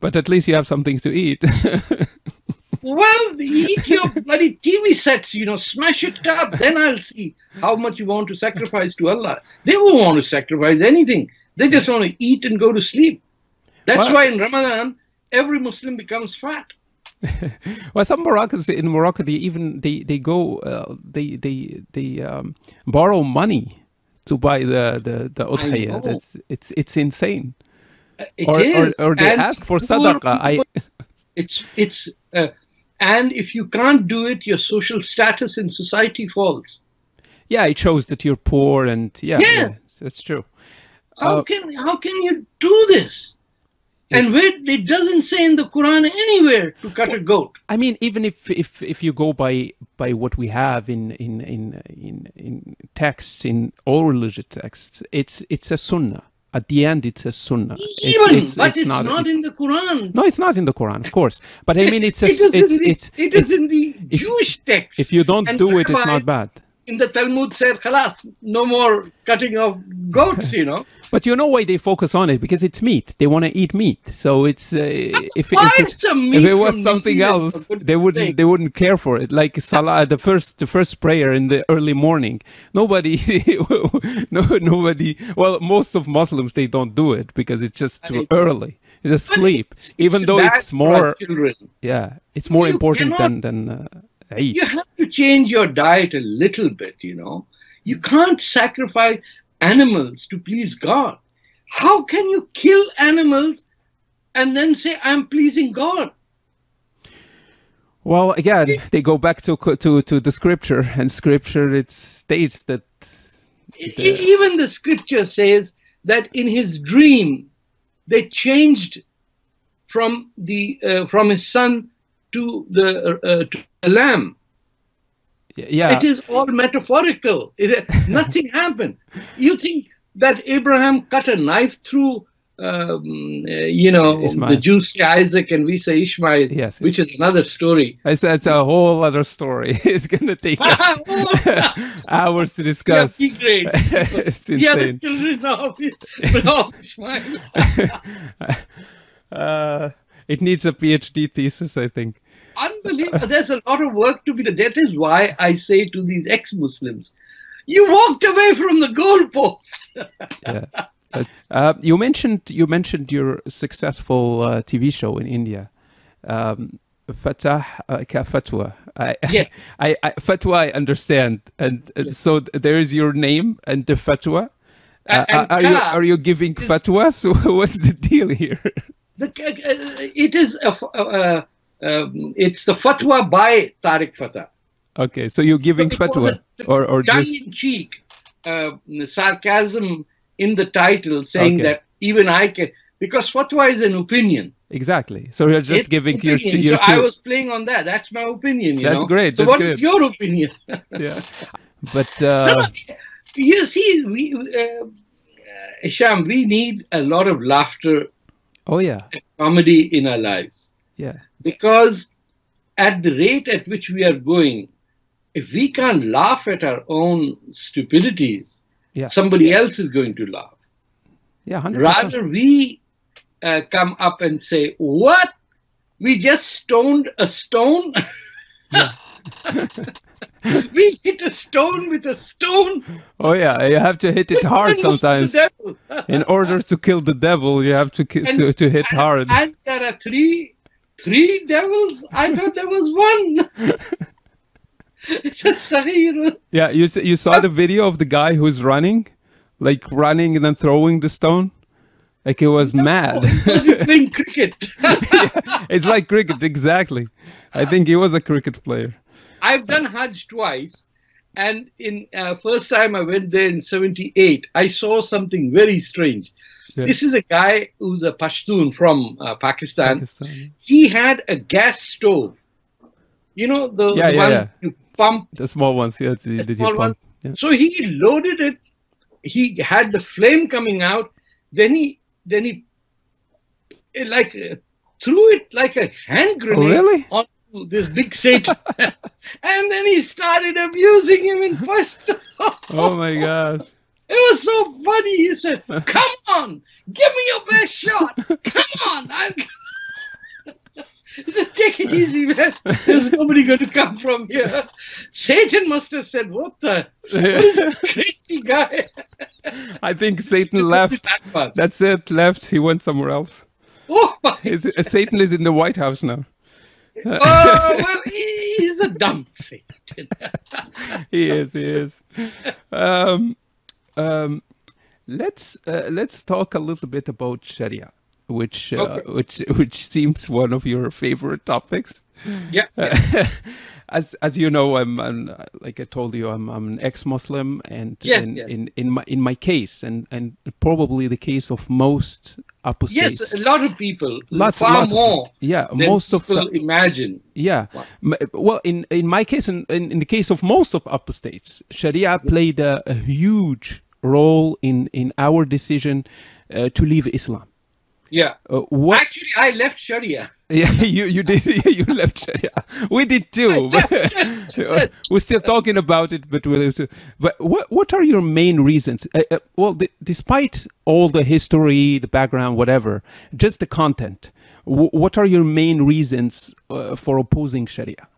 But at least you have something to eat. Well, eat your bloody TV sets, you know, smash it up. Then I'll see how much you want to sacrifice to Allah. They won't want to sacrifice anything. They just want to eat and go to sleep. That's why in Ramadan, every Muslim becomes fat. well, some Moroccans in Morocco, they even they they go uh, they they they um, borrow money to buy the the the udhiyah. That's it's it's insane. Uh, It or, or is. or they And ask for sadaqah. I It's it's uh, and if you can't do it, your social status in society falls. yeah, it shows that you're poor and yeah, Yes. yeah that's true. How Uh, can how can you do this? And where it doesn't say in the Quran anywhere to cut a goat. I mean, even if if if you go by by what we have in in in in, in texts in all religious texts, it's it's a sunnah. At the end, it's a sunnah. Even, but it's, not, in the Quran. No, it's not in the Quran, of course. But I mean, it's a, It is it's in the, it's it is it's- in the if- Jewish text. if you don't do it, it's not bad. In the Talmud said, "Khalas, no more cutting of goats." You know. But you know why they focus on it? Because it's meat. They want to eat meat. So it's uh, if, if, it's, if it was something else, they wouldn't they wouldn't care for it. Like Salah, the first the first prayer in the early morning. Nobody, no nobody. Well, most of Muslims they don't do it because it's just too early. You just sleep. it's- Even it's though it's more, yeah, it's more You important cannot- than than uh, You have to change your diet a little bit. You know, you can't sacrifice animals to please God. How can you kill animals and then say, "I'm pleasing God"? Well, again, they go back to to to the scripture, and scripture it states that E- even the scripture says that in his dream they changed from the uh, from his son to the uh, to the lamb yeah, it is all metaphorical it, nothing happened you think that abraham cut a knife through um, uh, you know Ismail. the jews say isaac and we say ishmael Yes. which is another story It's, it's a whole other story. It's gonna take us hours to discuss. be great. it's yeah the insane. children of, of ishmael Uh, it needs a PhD thesis, I think. Unbelievable. There's a lot of work to be done. That is why I say to these ex-Muslims, you walked away from the goalpost. Yeah. Uh, uh, you mentioned you mentioned your successful uh, TV show in India, um, Fatah uh, Ka Fatwa. I, Yes. I, I Fatwa I understand, and uh, so there is your name and the Fatwa. Uh, and are you are you giving fatwas? What's the deal here? The, uh, it is a, um, it's the fatwa by Tarek Fatah. Okay, so you're giving So fatwa, or or just tongue-in-cheek uh, sarcasm in the title, saying Okay. that even I can, because fatwa is an opinion. exactly. So you're just It's giving your opinion. your so I was playing on that. That's my opinion. You That's know? great, So that's what is great. your opinion? yeah, but uh, you see, we, uh, uh, Isham, we need a lot of laughter, oh yeah, comedy in our lives yeah, because at the rate at which we are going, if we can't laugh at our own stupidities, yeah, somebody else is going to laugh. yeah, hundred percent. Rather, we uh, come up and say, What? We just stoned a stone? we hit a stone with a stone? Oh yeah, you have to hit it hard And what's the sometimes. In order to kill the devil, you have to ki- And- to, to hit and, hard. And there are three, three devils. I thought there was one. it's a Sahir. Yeah, you you saw the video of the guy who's running, like running and then throwing the stone, like he was mad. playing cricket. it's like cricket, exactly. I think he was a cricket player. I've done Hajj twice, and in uh, first time I went there in '78, I saw something very strange. Yeah. This is a guy who's a Pashtun from uh, Pakistan. Pakistan. He had a gas stove. You know the, Yeah, the yeah, one yeah. you pump. The small ones, yeah. the- The small pump. Yeah. So he loaded it. He had the flame coming out. Then he then he like uh, threw it like a hand grenade Oh, really? onto this big Satan, and then he started abusing him in Pashto. Oh my gosh. It was so funny. He said, "Come on, give me your best shot. Come on." I'm... He said, Take it easy, man. There's nobody going to come from here. Satan must have said, "What the? What is this crazy guy?" I think Satan left. That's it. Left. He went somewhere else. Oh, my Is, uh, Satan is in the White House now. oh well, he's a dumb Satan. he is. He is. Um, um, let's uh, let's talk a little bit about Sharia, which uh, Okay. which which seems one of your favorite topics. yeah. as as you know, I'm, I'm like I told you, I'm I'm an ex-Muslim, and Yes, in, yes. in in my in my case, and and probably the case of most apostates. Yes, a lot of people. Lots- far lots more. people. Yeah, than most of people the- imagine. Yeah. M- Well, in, in my case, and in, in the case of most of apostates, Sharia played a, a huge role in, in our decision uh, to leave Islam. Yeah. Uh, what? Actually, I left Sharia. Yeah, you you did. you left Sharia. We did too. We're still talking about it, but we'll. But what what are your main reasons? Uh, uh, well, despite all the history, the background, whatever, just the content. W- what are your main reasons uh, for opposing Sharia?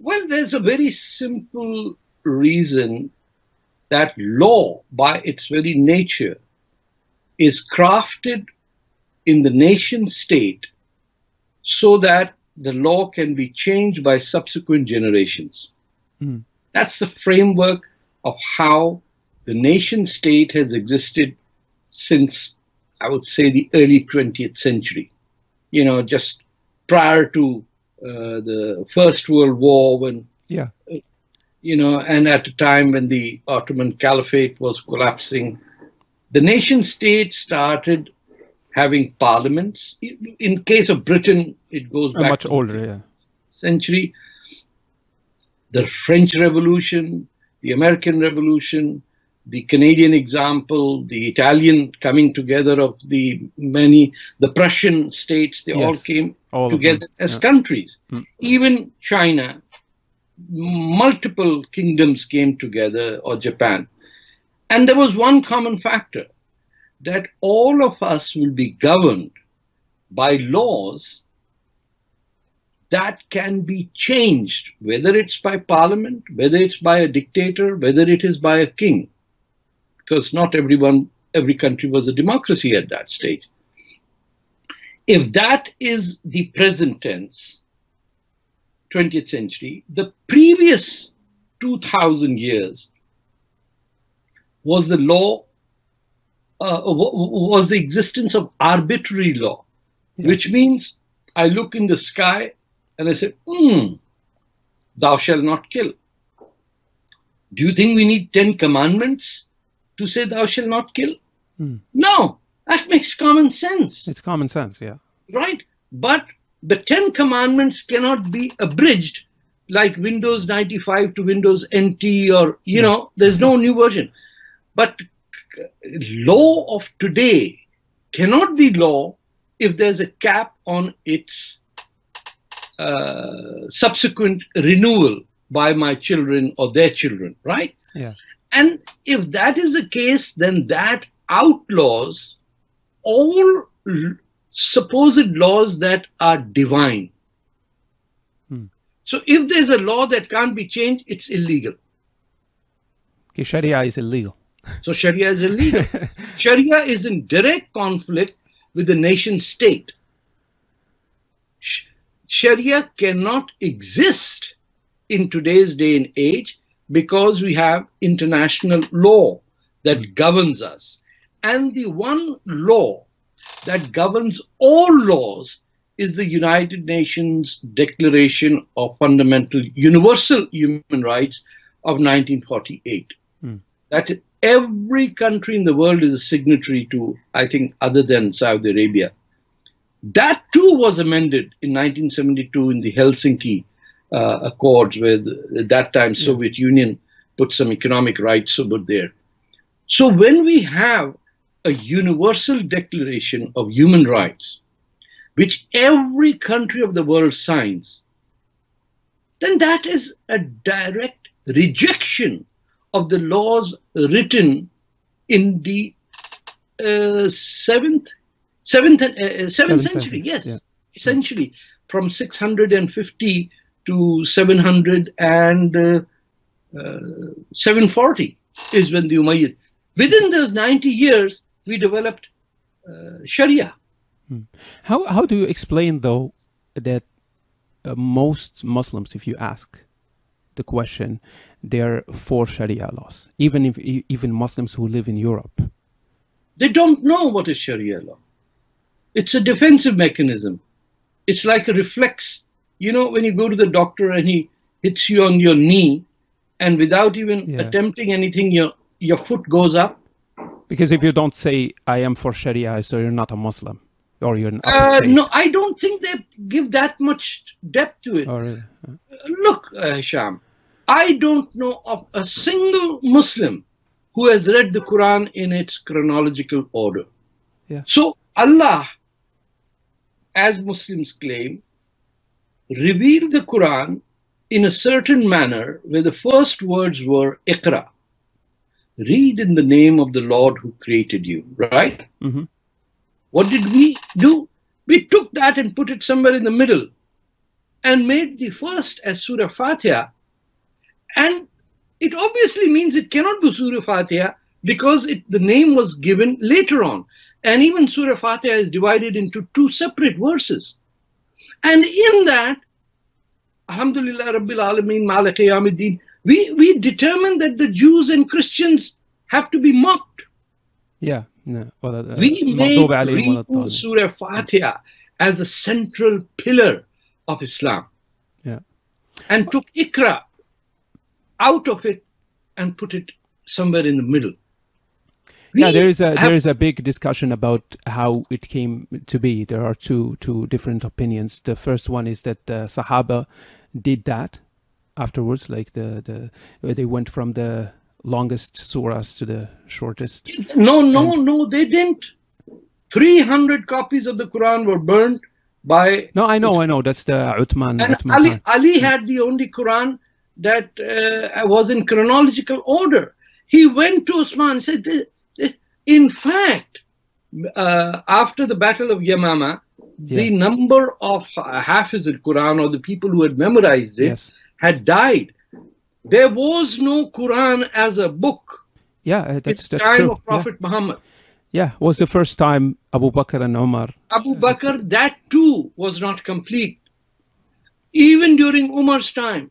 Well, there's a very simple reason that law, by its very nature, is crafted in the nation state so that the law can be changed by subsequent generations. Mm. That's the framework of how the nation state has existed since, I would say, the early 20th century. You know, just prior to uh, the First World War, when Yeah. you know, and at a time when the Ottoman Caliphate was collapsing, the nation state started having parliaments. In- case of Britain, it goes Uh, back much to older, yeah. century. The French Revolution, the American Revolution, the Canadian example, the Italian coming together of the many, the Prussian states, they all came all together as yeah. countries. Mm. Even China, multiple kingdoms came together, or Japan. And there was one common factor that all of us will be governed by laws that can be changed, whether it's by parliament, whether it's by a dictator, whether it is by a king, because not everyone, every country was a democracy at that stage. If that is the present tense, 20th century, the previous 2000 years was the law, uh, wa- was the existence of arbitrary law, Yeah. which means I look in the sky and I say, hmm, thou shalt not kill. Do you think we need 10 commandments to say thou shalt not kill? Hmm. No, that makes common sense It's common sense, yeah. right? But the Ten Commandments cannot be abridged like Windows 95 to Windows NT or, you know, there's no new version. But law of today cannot be law if there's a cap on its uh, subsequent renewal by my children or their children, right? Yeah. And if that is the case, then that outlaws all supposed laws that are divine. Hmm. So if there's a law that can't be changed, it's illegal. Okay, Sharia is illegal. So Sharia is illegal. Sharia is in direct conflict with the nation state. Sh- Sharia cannot exist in today's day and age because we have international law that governs us. And the one law that governs all laws is the United Nations Declaration of Fundamental Universal Human Rights of 1948. Hmm. That every country in the world is a signatory to, I think, other than Saudi Arabia. That too was amended in 1972 in the Helsinki uh, Accords, where the, at that time Soviet Union put some economic rights over there. So when we have a universal declaration of human rights, which every country of the world signs, then that is a direct rejection of the laws written in the uh, seventh, seventh, uh, uh, seventh Seventh century. Yes, yeah. essentially from 650 to 700 and uh, uh, 740 is when the Umayyad. Within those 90 years, we developed uh, Sharia. How how do you explain though that uh, most Muslims, if you ask the question, they're for Sharia laws, even if even Muslims who live in Europe? They don't know what is Sharia law. It's a defensive mechanism. It's like a reflex. You know, when you go to the doctor and he hits you on your knee, and without even Yeah. attempting anything, your your foot goes up. Because if you don't say I am for Sharia, so you're not a Muslim, or you're an Uh, no, I don't think they give that much depth to it. Oh, really? Look, uh, Sham, I don't know of a single Muslim who has read the Quran in its chronological order. Yeah. So Allah, as Muslims claim, revealed the Quran in a certain manner where the first words were Iqra. Read in the name of the Lord who created you, right? Mm-hmm. What did we do? We took that and put it somewhere in the middle and made the first as Surah Fatiha. And it obviously means it cannot be Surah Fatiha because it, the name was given later on. And even Surah Fatiha is divided into two separate verses. And in that, Alhamdulillah Rabbil Alameen, Malak Yamiddin, we, we determine that the Jews and Christians have to be mocked. Yeah. yeah. Well, uh, we made reading Surah Fatiha as the central pillar of Islam. Yeah. And took Iqra out of it and put it somewhere in the middle. yeah there is a there is a big discussion about how it came to be there are two two different opinions the first one is that the sahaba did that afterwards like the the they went from the longest surahs to the shortest No, no, no, they didn't. 300 copies of the Quran were burned by. no i know i know that's the uthman, And uthman Ali, Ali had the only Quran that uh, was in chronological order. He went to Osman and said, "Th- th- in fact, uh, after the Battle of Yamama, the number of uh, Hafiz al-Quran or the people who had memorized it yes had died. There was no Quran as a book yeah uh, that's the that's time true of Prophet Muhammad. yeah. yeah was the first time abu bakr and umar Abu Bakr, that too was not complete. Even during Umar's time,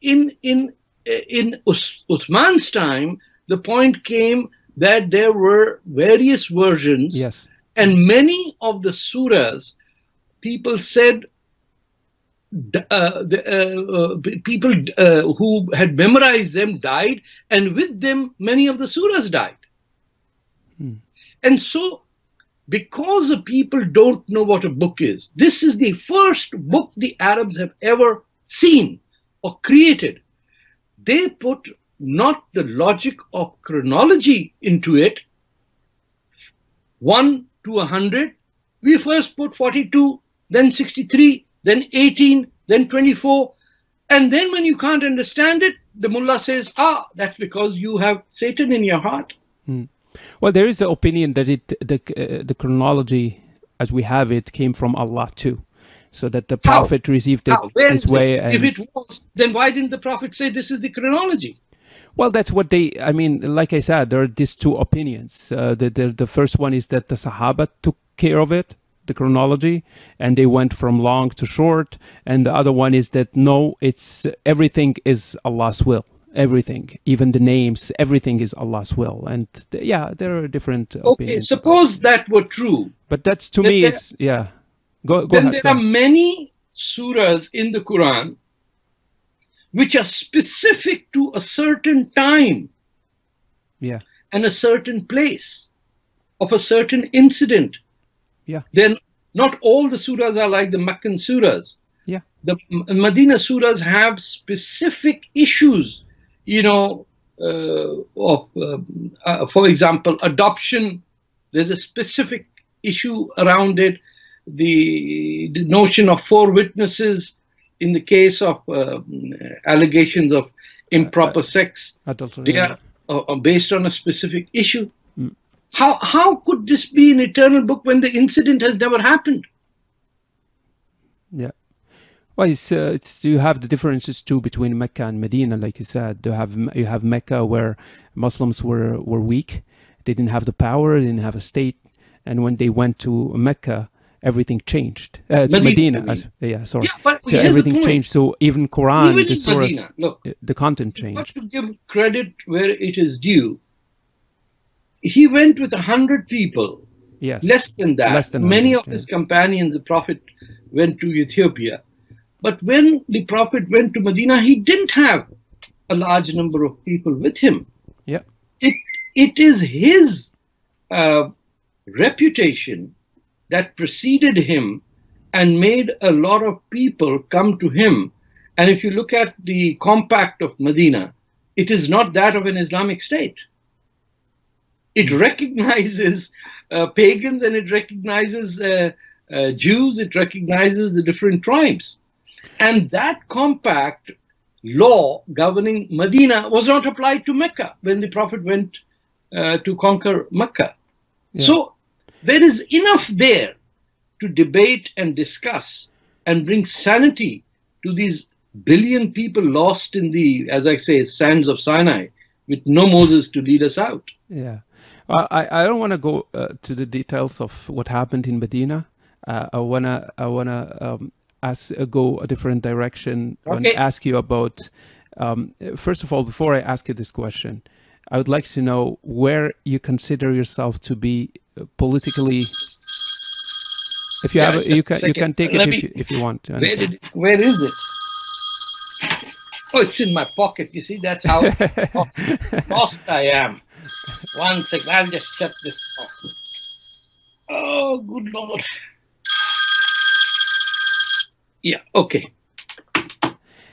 in in in Us- Uthman's time, the point came that there were various versions, yes and many of the surahs, people said. Uh, the, uh, uh, people uh, who had memorized them died, and with them, many of the surahs died. Hmm. And so, because the people don't know what a book is, this is the first book the Arabs have ever seen or created. They put not the logic of chronology into it, 1 to 100. We first put 42, then 63, then 18, then 24. And then when you can't understand it, the mullah says, ah, that's because you have Satan in your heart. Well, there is the opinion that it the uh, the chronology as we have it came from Allah too, so that the How? Prophet received it this is it? way. If it was, then why didn't the Prophet say this is the chronology? well, that's what they. I mean, like I said, there are these two opinions. Uh, the, the the first one is that the Sahaba took care of it, the chronology, and they went from long to short. And the other one is that no, it's everything is Allah's will. Everything, even the names, everything is Allah's will. And th- yeah, there are different Okay, opinions. about it. suppose that were true. But that's to Then me is yeah. Go go then ahead. there are many surahs in the Quran which are specific to a certain time Yeah. and a certain place of a certain incident. Yeah. Then not all the surahs are like the Meccan surahs. Yeah. The Medina surahs have specific issues, you know, uh, of, um, uh, for example, adoption. There's a specific issue around it. The, the notion of four witnesses in the case of um, allegations of improper sex Adultery. they are uh, uh, based on a specific issue. Mm. How how could this be an eternal book when the incident has never happened? Yeah. Well, it's uh, it's you have the differences too between Mecca and Medina, like you said. You have you have Mecca where Muslims were were weak, they didn't have the power, they didn't have a state, and when they went to Mecca, everything changed. Uh, to Medina, Medina, as, yeah, sorry. Yeah, but To everything changed. So even Quran, Even the Medina, look, the content you've got changed. to give credit where it is due. He went with a hundred people, Yes. less than that. Less than Many 100, of his companions, the Prophet went to Ethiopia. But when the Prophet went to Medina, he didn't have a large number of people with him. Yeah. It, it is his uh, reputation that preceded him and made a lot of people come to him. And if you look at the compact of Medina, it is not that of an Islamic state. It recognizes uh, pagans and it recognizes uh, uh, Jews, it recognizes the different tribes. And that compact law governing Medina was not applied to Mecca when the Prophet went uh, to conquer Mecca. Yeah. So there is enough there to debate and discuss and bring sanity to these billion people lost in the, as I say, sands of Sinai with no Moses to lead us out. Yeah. I, I don't want to go uh, to the details of what happened in Medina. Uh, I wanna I wanna um, ask, uh, go a different direction okay. and ask you about. Um, first of all, before I ask you this question, I would like to know where you consider yourself to be politically. If you yeah, have, a, you can you can take Let it me, if you, if you want. Where, did, where is it? Oh, it's in my pocket. You see, that's how lost I am. One second, I'll just shut this off. Oh, good lord. Yeah. Okay.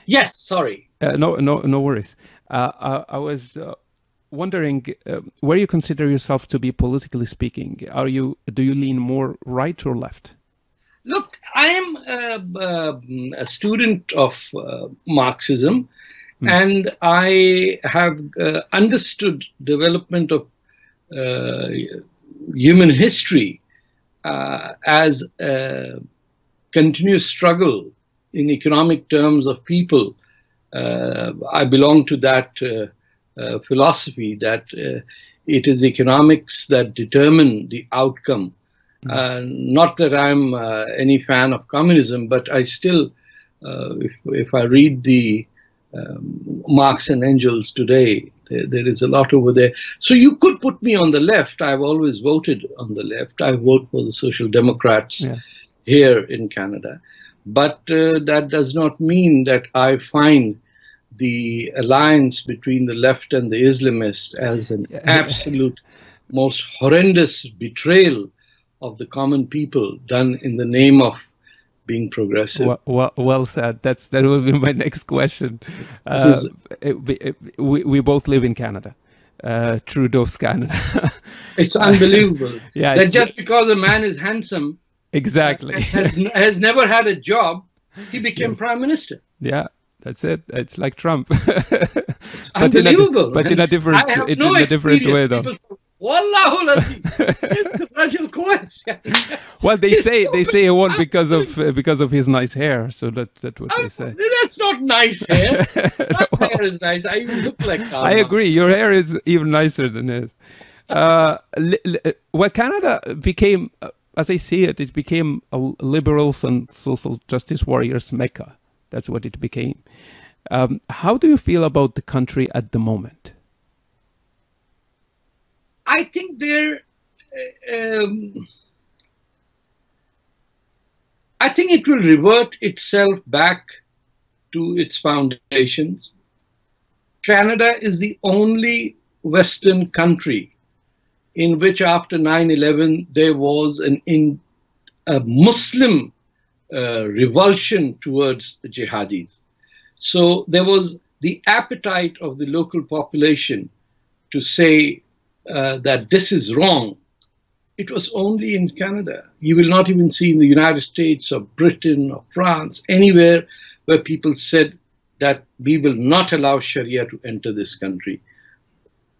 Yes. Sorry. Uh, no. No. No worries. Uh, I, I, was uh, wondering uh, where you consider yourself to be politically speaking. Are you? Do you lean more right or left? Look, I am a, uh, a student of uh, Marxism, mm. and I have understood development of human history as a continuous struggle in economic terms of people. Uh, I belong to that uh, uh, philosophy that uh, it is economics that determine the outcome. Mm. not that I'm uh, any fan of communism, but I still, if, if I read the um, Marx and Engels today, there, there is a lot over there. So you could put me on the left. I've always voted on the left. I vote for the Social Democrats. Yeah here in Canada. But uh, that does not mean that I find the alliance between the left and the Islamists as an absolute most horrendous betrayal of the common people done in the name of being progressive. Well, well, well said. That's that will be my next question. Uh, it, it, we we both live in Canada. Uh, Trudeau's Canada. it's unbelievable. yeah, that just because a man is handsome Exactly. has, has never had a job. He became yes. prime minister. Yeah, that's it. It's like Trump. but unbelievable. In a, but in a different, in, no in a different way, though. Wallahu well, they say they say he won because of uh, because of his nice hair. So that that's what they say. That's not nice hair. My well, hair is nice. I even look like. Karma. I agree. Your hair is even nicer than his. Uh, well, Canada became uh, as I see it, it became a liberals and social justice warriors mecca. That's what it became. Um, how do you feel about the country at the moment? I think there. Um, I think it will revert itself back to its foundations. Canada is the only Western country in which after 9-11 there was an in, a Muslim uh, revulsion towards the jihadis. So there was the appetite of the local population to say uh, that this is wrong. It was only in Canada. You will not even see in the United States or Britain or France, anywhere where people said that we will not allow Sharia to enter this country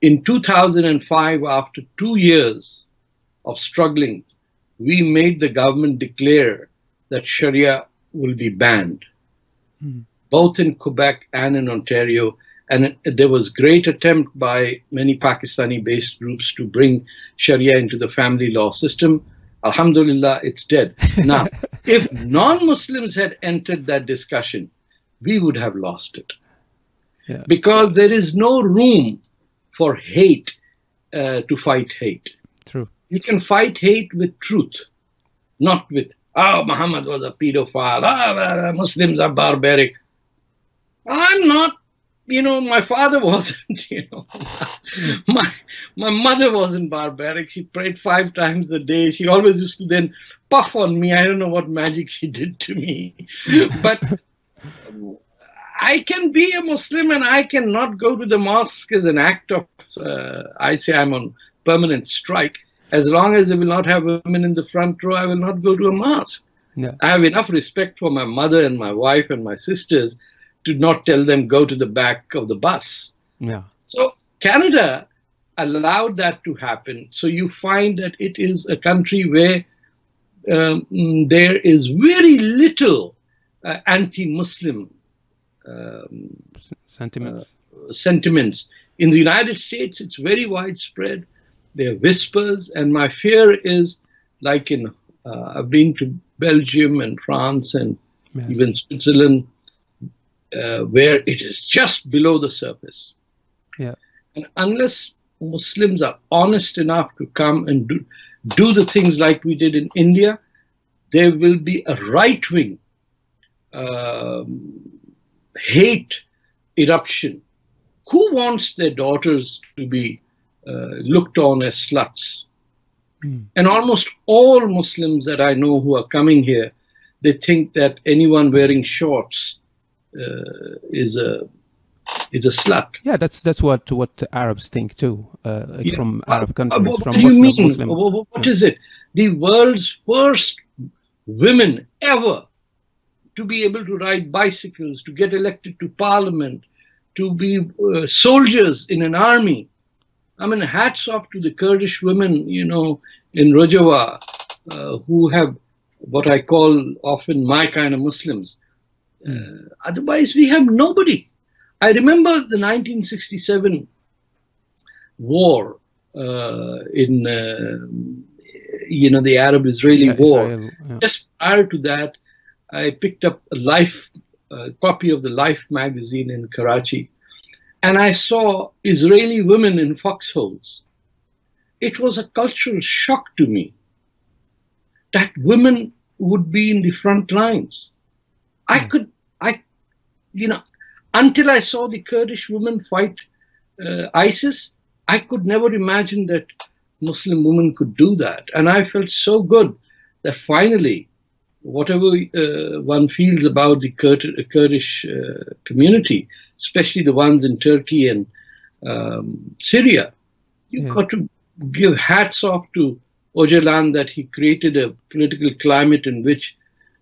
in 2005, after two years of struggling, we made the government declare that Sharia will be banned, mm. both in Quebec and in Ontario. And there was great attempt by many Pakistani-based groups to bring Sharia into the family law system. Alhamdulillah, it's dead. Now, if non-Muslims had entered that discussion, we would have lost it. Yeah. Because there is no room for hate uh, to fight hate. True. You can fight hate with truth, not with, oh, Muhammad was a pedophile, oh, Muslims are barbaric. I'm not you know, my father wasn't, you know, my my mother wasn't barbaric. She prayed five times a day. She always used to then puff on me. I don't know what magic she did to me, but I can be a Muslim and I cannot go to the mosque as an act of. Uh, I say I'm on permanent strike. As long as they will not have women in the front row, I will not go to a mosque. Yeah. I have enough respect for my mother and my wife and my sisters to not tell them go to the back of the bus. Yeah. So Canada allowed that to happen. So you find that it is a country where um, there is very little uh, anti-Muslim um, Sentiments. sentiments. In the United States, it's very widespread. There are whispers, and my fear is like in uh, I've been to Belgium and France and Yes. even Switzerland, uh, where it is just below the surface. Yeah. And unless Muslims are honest enough to come and do, do the things like we did in India, there will be a right wing um, hate eruption. Who wants their daughters to be looked on as sluts? Mm. And almost all Muslims that I know who are coming here, they think that anyone wearing shorts uh, is a is a slut. Yeah, that's that's what what Arabs think too, uh, Yeah. from Uh, Arab uh, countries, what from do you Muslim. mean? Muslim. Wha- wha- what is it? The world's first women ever to be able to ride bicycles, to get elected to parliament, to be uh, soldiers in an army. I mean, hats off to the Kurdish women, you know, in Rojava, uh, who have what I call often my kind of Muslims. Uh, otherwise, we have nobody. I remember the 1967 war uh, in, uh, you know, the Arab-Israeli Yeah, war. Israel, yeah. Just prior to that, I picked up a Life uh, copy of the Life magazine in Karachi, and I saw Israeli women in foxholes. It was a cultural shock to me that women would be in the front lines. I Hmm. could, I, you know, until I saw the Kurdish women fight uh, ISIS, I could never imagine that Muslim women could do that. And I felt so good that finally, whatever uh, one feels about the Kurd- Kurdish uh, community, especially the ones in Turkey and um, Syria, you've Yeah. got to give hats off to Öcalan that he created a political climate in which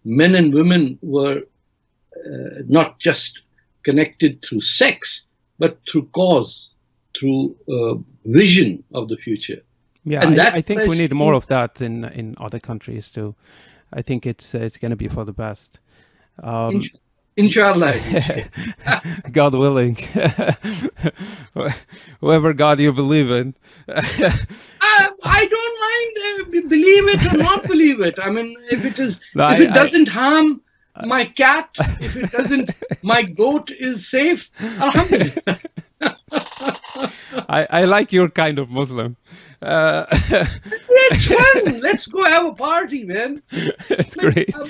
men and women were uh, not just connected through sex, but through cause, through uh, vision of the future. Yeah, And I, I think we need more of that in in other countries too. I think it's uh, it's going to be for the best. Um, Inshallah. I. God willing, whoever God you believe in. Uh, I don't mind uh, believe it or not believe it. I mean, if it is, No, if I- it doesn't harm my cat, if it doesn't, my goat is safe. Alhamdulillah. I, I like your kind of Muslim. Uh, fun. Let's go have a party, man. it's great.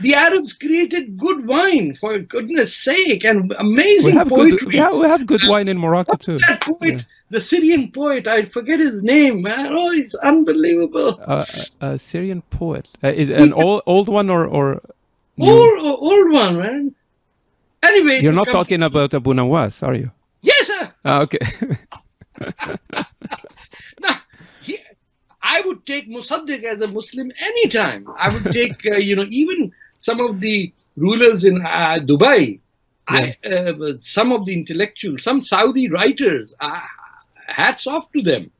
The Arabs created good wine, for goodness sake, and We amazing have poetry. good, yeah, we have good wine in Morocco too. that poet? Yeah. The Syrian poet. I forget his name, man. Oh, it's unbelievable. Uh, a, a Syrian poet. Uh, is an old old one or or? new? Old, old one, man. Anyway, You're not talking about Abu Nawas, are you? Yes, sir. Ah, okay. Now, he, I would take Musaddiq as a Muslim anytime. I would take, uh, you know, even some of the rulers in uh, Dubai, I, uh, some of the intellectuals, some Saudi writers, uh, hats off to them.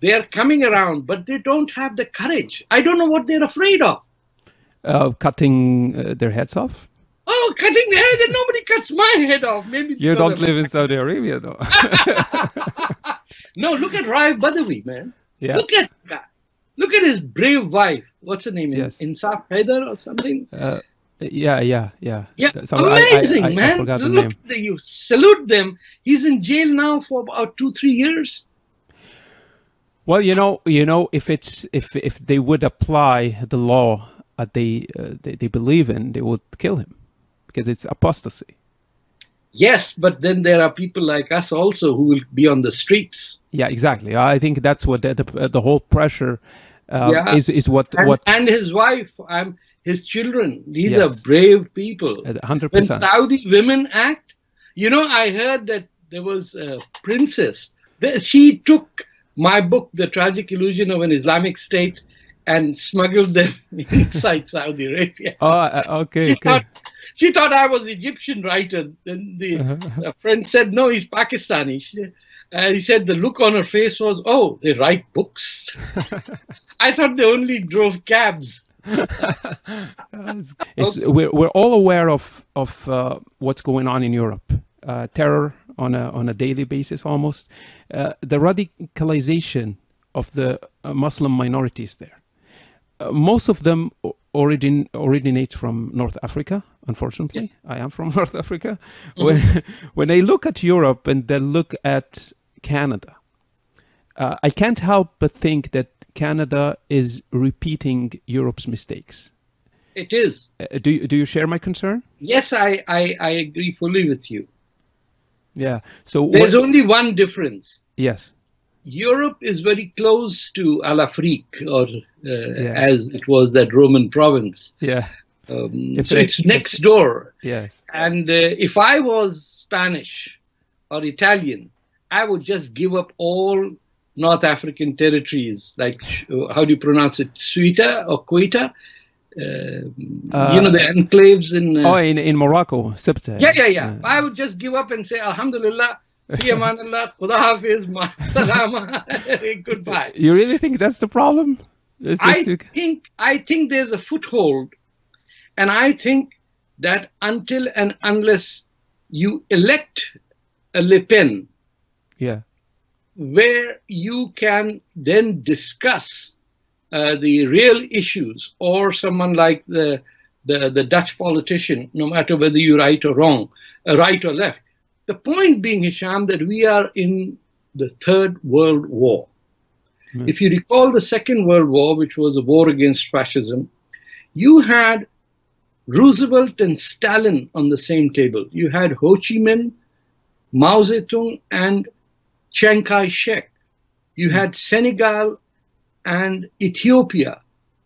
They are coming around, but they don't have the courage. I don't know what they're afraid of. uh, cutting uh, their heads off. Oh, cutting the head, and nobody cuts my head off. Maybe You don't live in Saudi Arabia, though. No, look at Raif Badawi, man. yeah. Look at that. look at his brave wife. What's her name? Yes. Insaf Haider or something? Uh, yeah, yeah, yeah. Yeah, some- I- I- amazing, I, I, man. forgot the Look, the- you salute them. He's in jail now for about two, three years. Well, you know, you know, if it's if if they would apply the law that they uh, they, they believe in, they would kill him because it's apostasy. Yes, but then there are people like us also who will be on the streets. Yeah, exactly. I think that's what the the, the whole pressure uh, Yeah. is is what And, what and his wife, um, his children. These Yes. are brave people. hundred percent. When. Saudi women act, you know, I heard that there was a princess. She took my book, The Tragic Illusion of an Islamic State, and smuggled them inside Saudi Arabia. Oh, okay, She okay. She thought I was Egyptian writer. Then the Uh-huh. friend said, no, he's Pakistani. She, uh, he said the look on her face was, oh, they write books. I thought they only drove cabs. We're we're all aware of of uh, what's going on in Europe. Uh, terror on a on a daily basis, almost. Uh, the radicalization of the uh, Muslim minorities there. Uh, most of them origin originates from North Africa. Unfortunately, Yes. I am from North Africa. When when I look at Europe and then look at Canada, uh, I can't help but think that Canada is repeating Europe's mistakes. It is. Uh, do you, do you share my concern? Yes, I, I, I agree fully with you. Yeah. So There's what- only one difference. yes. Europe is very close to Al Afrique, or uh, Yeah. as it was that Roman province. Yeah. Um, so it- it's next door. Yes. And uh, if I was Spanish or Italian, I would just give up all North African territories, like uh, how do you pronounce it, Suita or Quita? Uh, you know the enclaves in. Uh, Oh, in in Morocco, Sibta. yeah, yeah, yeah. Uh, I would just give up and say, Alhamdulillah, amanallah, Khuda hafiz, salama, goodbye. you really think that's the problem? Is I this- think I think there's a foothold, and I think that until and unless you elect a Le Pen, yeah. where you can then discuss uh, the real issues, or someone like the, the the Dutch politician, no matter whether you're right or wrong, uh, right or left. The point being, Hisham, that we are in the Third World War. Hmm. If you recall the Second World War, which was a war against fascism, you had Roosevelt and Stalin on the same table. You had Ho Chi Minh, Mao Zedong, and Chiang Kai shek. You had Senegal and Ethiopia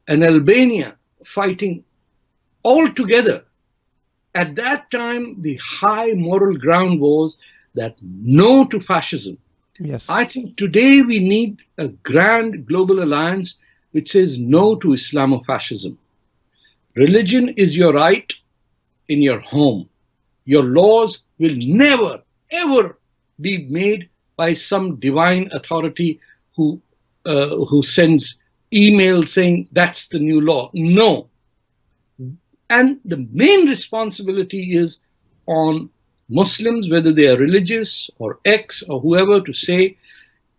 and Albania fighting all together. At that time, the high moral ground was that no to fascism. Yes. I think today we need a grand global alliance which says no to Islamofascism. Religion is your right in your home. Your laws will never, ever be made by some divine authority who, uh, who sends email saying that's the new law. No. And the main responsibility is on Muslims, whether they are religious or ex or whoever, to say,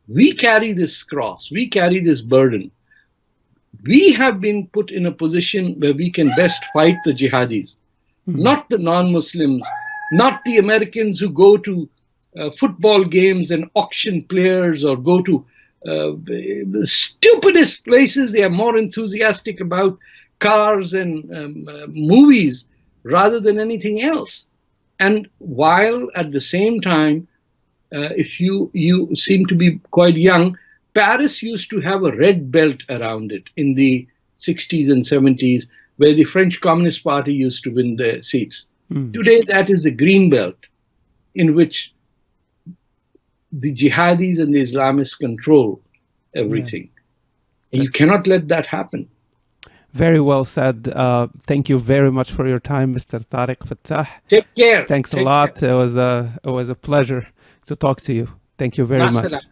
we carry this cross, we carry this burden. We have been put in a position where we can best fight the jihadis, not the non Muslims, not the Americans who go to uh, football games and auction players or go to uh, the stupidest places. They are more enthusiastic about cars and um, uh, movies rather than anything else. And while at the same time, uh, if you you seem to be quite young, Paris used to have a red belt around it in the 60s and 70s, where the French Communist Party used to win the seats. Mm. Today, that is the green belt, in which the jihadis and the Islamists control everything. And you cannot let that happen. Very well said. Uh, thank you very much for your time, Mr. Tarek Fatah. Take care. Thanks a lot. care. It was a it was a pleasure to talk to you. Thank you very much. Masalam.